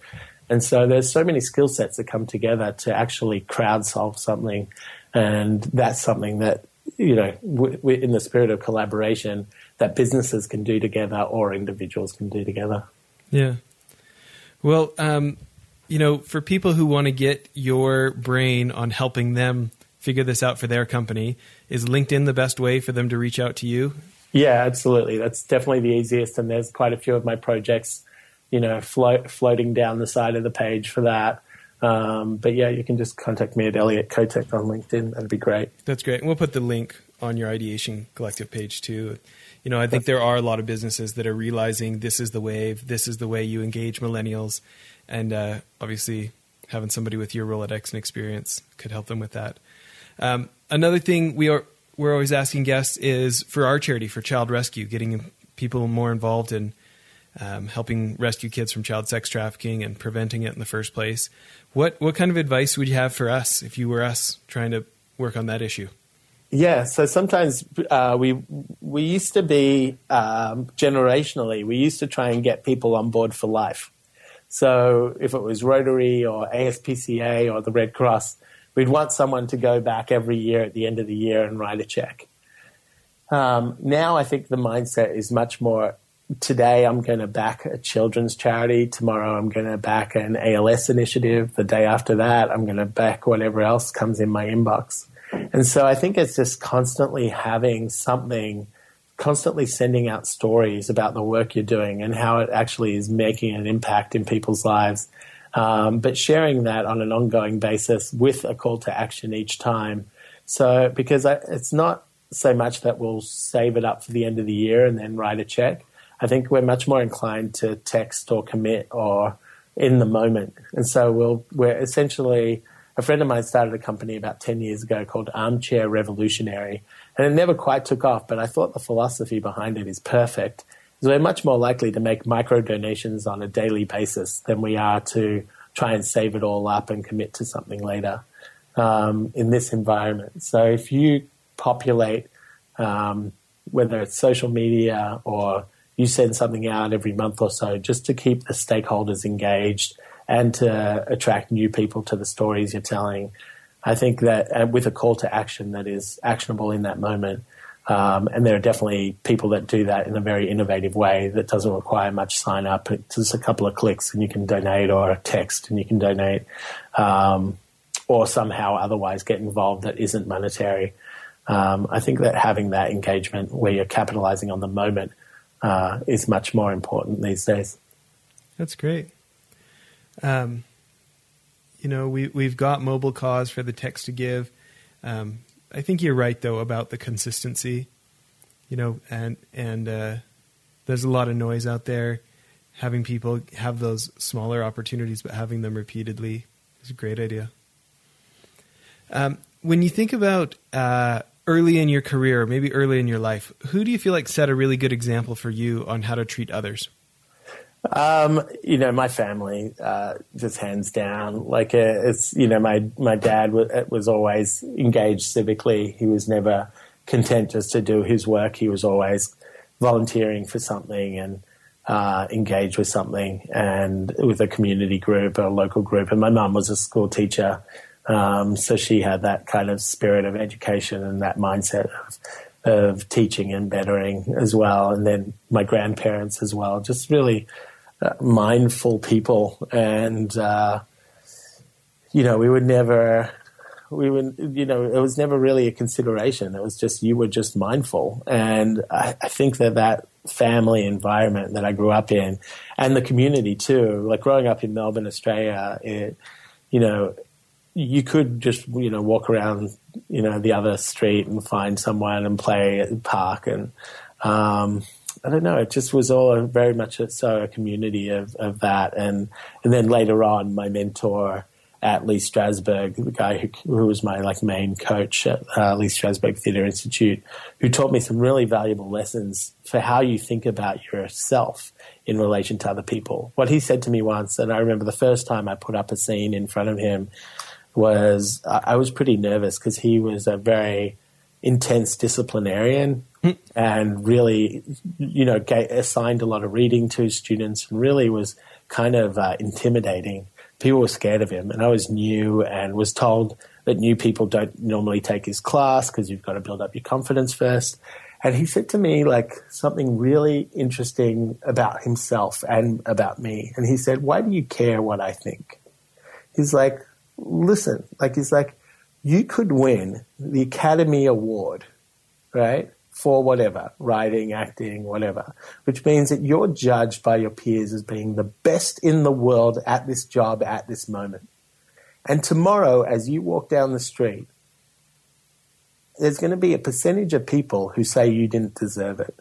And so there's so many skill sets that come together to actually crowd solve something. And that's something that, you know, w- w- in the spirit of collaboration, that businesses can do together or individuals can do together. Yeah. Well, um, you know, for people who want to get your brain on helping them figure this out for their company, is LinkedIn the best way for them to reach out to you? Yeah, absolutely. That's definitely the easiest. And there's quite a few of my projects, you know, float, floating down the side of the page for that. Um, but yeah, you can just contact me at Elliot Kotek on LinkedIn. That'd be great. That's great. And we'll put the link on your Ideation Collective page too you know, I think there are a lot of businesses that are realizing this is the wave, this is the way you engage millennials, and uh, obviously having somebody with your Rolodex and experience could help them with that. Um, another thing we are we're always asking guests is for our charity for child rescue, getting people more involved in um, helping rescue kids from child sex trafficking and preventing it in the first place. What what kind of advice would you have for us if you were us trying to work on that issue? Yeah, so sometimes uh, we we used to be um, generationally we used to try and get people on board for life. So if it was Rotary or ASPCA or the Red Cross, we'd want someone to go back every year at the end of the year and write a check. Um, now I think the mindset is much more. Today I'm going to back a children's charity. Tomorrow I'm going to back an ALS initiative. The day after that I'm going to back whatever else comes in my inbox. And so I think it's just constantly having something, constantly sending out stories about the work you're doing and how it actually is making an impact in people's lives. Um, but sharing that on an ongoing basis with a call to action each time. So, because I, it's not so much that we'll save it up for the end of the year and then write a check. I think we're much more inclined to text or commit or in the moment. And so we'll, we're essentially a friend of mine started a company about 10 years ago called Armchair Revolutionary, and it never quite took off, but I thought the philosophy behind it is perfect. So we're much more likely to make micro donations on a daily basis than we are to try and save it all up and commit to something later um, in this environment. So if you populate, um, whether it's social media or you send something out every month or so, just to keep the stakeholders engaged and to attract new people to the stories you're telling. I think that with a call to action that is actionable in that moment, um, and there are definitely people that do that in a very innovative way that doesn't require much sign up. It's just a couple of clicks and you can donate, or a text and you can donate, um, or somehow otherwise get involved that isn't monetary. Um, I think that having that engagement where you're capitalizing on the moment uh, is much more important these days. That's great. Um, you know, we we've got Mobilecause for the text to give. Um, I think you're right though about the consistency. You know, and and uh, there's a lot of noise out there. Having people have those smaller opportunities, but having them repeatedly is a great idea. Um, when you think about uh, early in your career, maybe early in your life, who do you feel like set a really good example for you on how to treat others? Um, you know, my family, uh, just hands down. Like, uh, it's, you know, my, my dad was, was always engaged civically. He was never content just to do his work. He was always volunteering for something and, uh, engaged with something and with a community group a local group. And my mum was a school teacher. Um, so she had that kind of spirit of education and that mindset of, of teaching and bettering as well. And then my grandparents as well, just really, uh, mindful people, and uh, you know, we would never, we would, you know, it was never really a consideration. It was just you were just mindful, and I, I think that that family environment that I grew up in, and the community too. Like growing up in Melbourne, Australia, it, you know, you could just you know walk around you know the other street and find someone and play at the park and um, I don't know. It just was all very much a, so a community of, of that, and and then later on, my mentor at Lee Strasberg, the guy who, who was my like main coach at uh, Lee Strasberg Theatre Institute, who taught me some really valuable lessons for how you think about yourself in relation to other people. What he said to me once, and I remember the first time I put up a scene in front of him, was I, I was pretty nervous because he was a very intense disciplinarian and really, you know, assigned a lot of reading to his students and really was kind of uh, intimidating. People were scared of him, and I was new and was told that new people don't normally take his class because you've got to build up your confidence first. And he said to me like something really interesting about himself and about me. And he said, "Why do you care what I think?" He's like, "Listen, like he's like, you could win the Academy Award, right? for whatever, writing, acting, whatever, which means that you're judged by your peers as being the best in the world at this job at this moment. And tomorrow, as you walk down the street, there's going to be a percentage of people who say you didn't deserve it.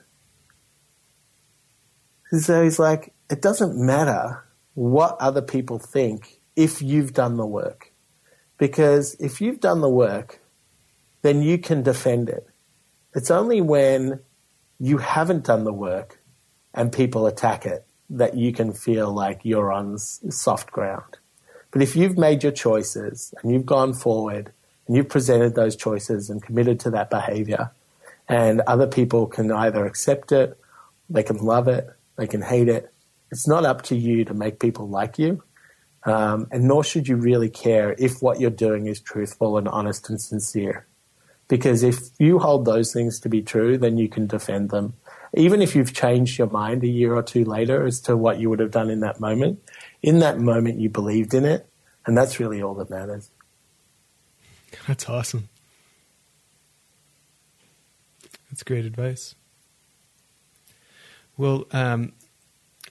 So he's like, it doesn't matter what other people think if you've done the work. Because if you've done the work, then you can defend it. It's only when you haven't done the work and people attack it that you can feel like you're on soft ground. But if you've made your choices and you've gone forward and you've presented those choices and committed to that behavior, and other people can either accept it, they can love it, they can hate it. It's not up to you to make people like you. Um, and nor should you really care if what you're doing is truthful and honest and sincere. Because if you hold those things to be true, then you can defend them. Even if you've changed your mind a year or two later as to what you would have done in that moment, in that moment you believed in it, and that's really all that matters. That's awesome. That's great advice. Well, um,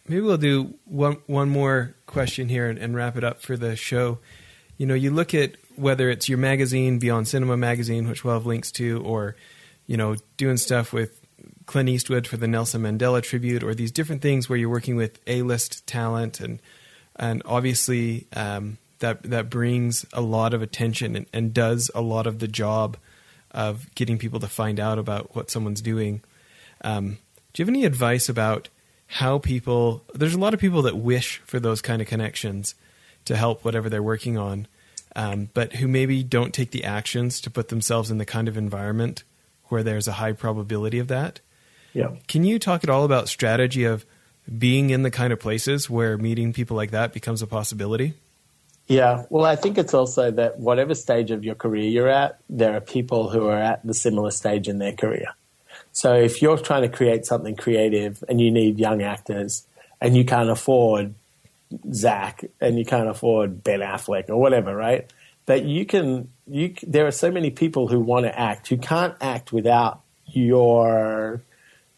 maybe we'll do one one more question here and, and, wrap it up for the show. You know, you look at whether it's your magazine, Beyond Cinema magazine, which we'll have links to, or you know, doing stuff with Clint Eastwood for the Nelson Mandela tribute, or these different things where you're working with A-list talent, and and obviously um, that that brings a lot of attention and, and does a lot of the job of getting people to find out about what someone's doing. Um, do you have any advice about how people? There's a lot of people that wish for those kind of connections to help whatever they're working on um, but who maybe don't take the actions to put themselves in the kind of environment where there's a high probability of that. Yeah. Can you talk at all about strategy of being in the kind of places where meeting people like that becomes a possibility? Yeah, well, I think it's also that whatever stage of your career you're at, there are people who are at the similar stage in their career. So if you're trying to create something creative and you need young actors and you can't afford Zach and you can't afford Ben Affleck or whatever, right? That you can, you there are so many people who want to act who can't act without your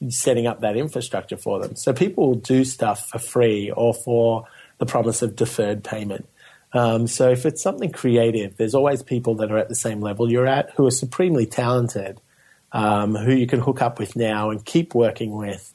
setting up that infrastructure for them. So people will do stuff for free or for the promise of deferred payment. Um, so if it's something creative, there's always people that are at the same level you're at who are supremely talented, um, who you can hook up with now and keep working with,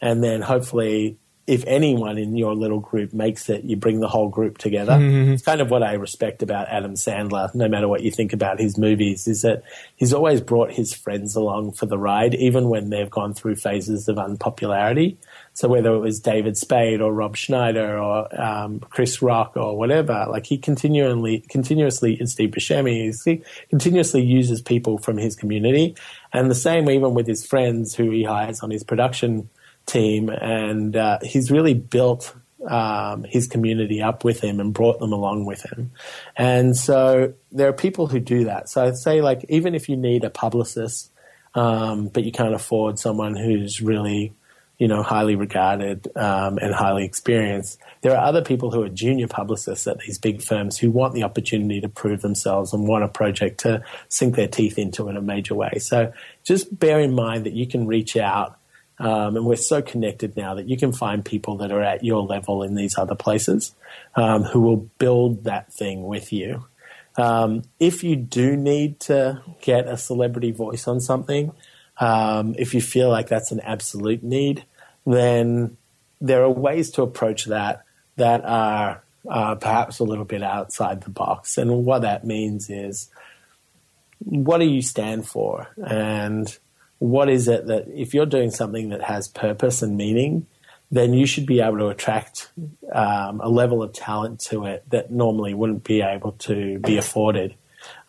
and then hopefully if anyone in your little group makes it, you bring the whole group together. Mm-hmm. It's kind of what I respect about Adam Sandler, no matter what you think about his movies, is that he's always brought his friends along for the ride, even when they've gone through phases of unpopularity. So whether it was David Spade or Rob Schneider or um, Chris Rock or whatever, like he continually, continuously, and Steve Buscemi, he continuously uses people from his community. And the same even with his friends who he hires on his production team, and uh, he's really built um, his community up with him and brought them along with him. And so there are people who do that. So I'd say, like, even if you need a publicist, um, but you can't afford someone who's really, you know, highly regarded um, and highly experienced, there are other people who are junior publicists at these big firms who want the opportunity to prove themselves and want a project to sink their teeth into in a major way. So just bear in mind that you can reach out um, and we're so connected now that you can find people that are at your level in these other places um, who will build that thing with you. Um, if you do need to get a celebrity voice on something, um, if you feel like that's an absolute need, then there are ways to approach that that are uh, perhaps a little bit outside the box. And what that means is, what do you stand for? And what is it that if you're doing something that has purpose and meaning, then you should be able to attract um, a level of talent to it that normally wouldn't be able to be afforded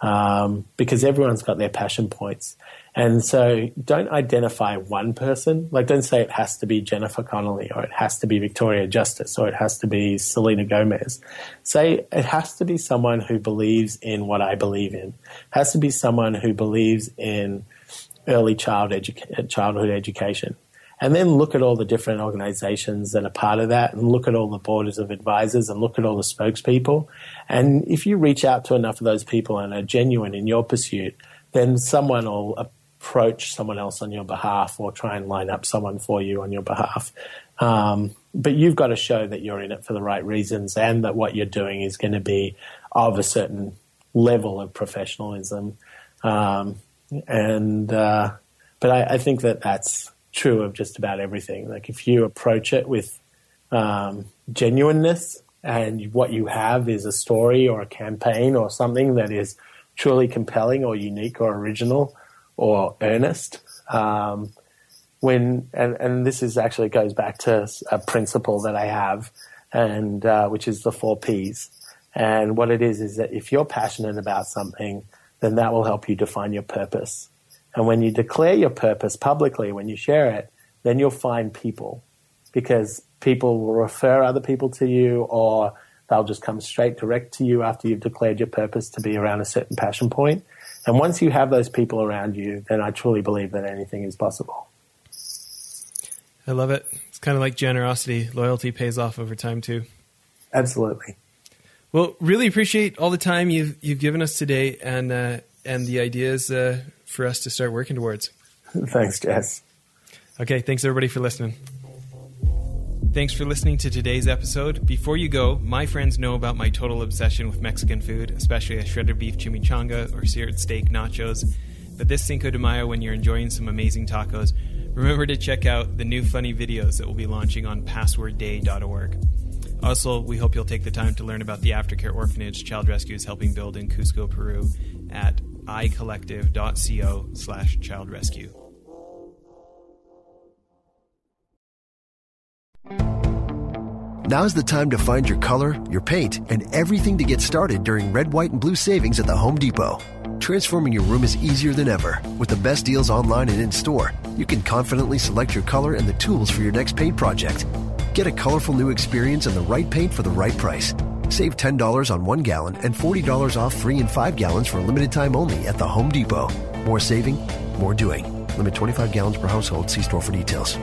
um, because everyone's got their passion points. And so don't identify one person. Like, don't say it has to be Jennifer Connelly or it has to be Victoria Justice or it has to be Selena Gomez. Say it has to be someone who believes in what I believe in. It has to be someone who believes in early child childhood education. And then look at all the different organizations that are part of that and look at all the boards of advisors and look at all the spokespeople. And if you reach out to enough of those people and are genuine in your pursuit, then someone will approach someone else on your behalf or try and line up someone for you on your behalf. Um, but you've got to show that you're in it for the right reasons and that what you're doing is going to be of a certain level of professionalism. Um, and, uh, but I, I think that that's true of just about everything. Like if you approach it with um, genuineness and what you have is a story or a campaign or something that is truly compelling or unique or original or earnest. Um, when and, and this is actually goes back to a principle that I have, and uh, which is the four P's. And what it is is that if you're passionate about something, then that will help you define your purpose. And when you declare your purpose publicly, when you share it, then you'll find people because people will refer other people to you or they'll just come straight direct to you after you've declared your purpose to be around a certain passion point. And once you have those people around you, then I truly believe that anything is possible. I love it. It's kind of like generosity. Loyalty pays off over time too. Absolutely. Well, really appreciate all the time you've you've given us today and uh, and the ideas uh, for us to start working towards. [LAUGHS] Thanks, Jess. Okay, thanks everybody for listening. Thanks for listening to today's episode. Before you go, my friends know about my total obsession with Mexican food, especially a shredded beef chimichanga or seared steak nachos. But this Cinco de Mayo, when you're enjoying some amazing tacos, remember to check out the new funny videos that we'll be launching on passwordday.org. Also, we hope you'll take the time to learn about the aftercare orphanage Child Rescue is helping build in Cusco, Peru at icollective.co slash child rescue. Now's the time to find your color, your paint, and everything to get started during red, white, and blue savings at the Home Depot. Transforming your room is easier than ever. With the best deals online and in store, you can confidently select your color and the tools for your next paint project. Get a colorful new experience and the right paint for the right price. Save $10 on one gallon and $40 off three and five gallons for a limited time only at the Home Depot. More saving, more doing. Limit 25 gallons per household. See store for details.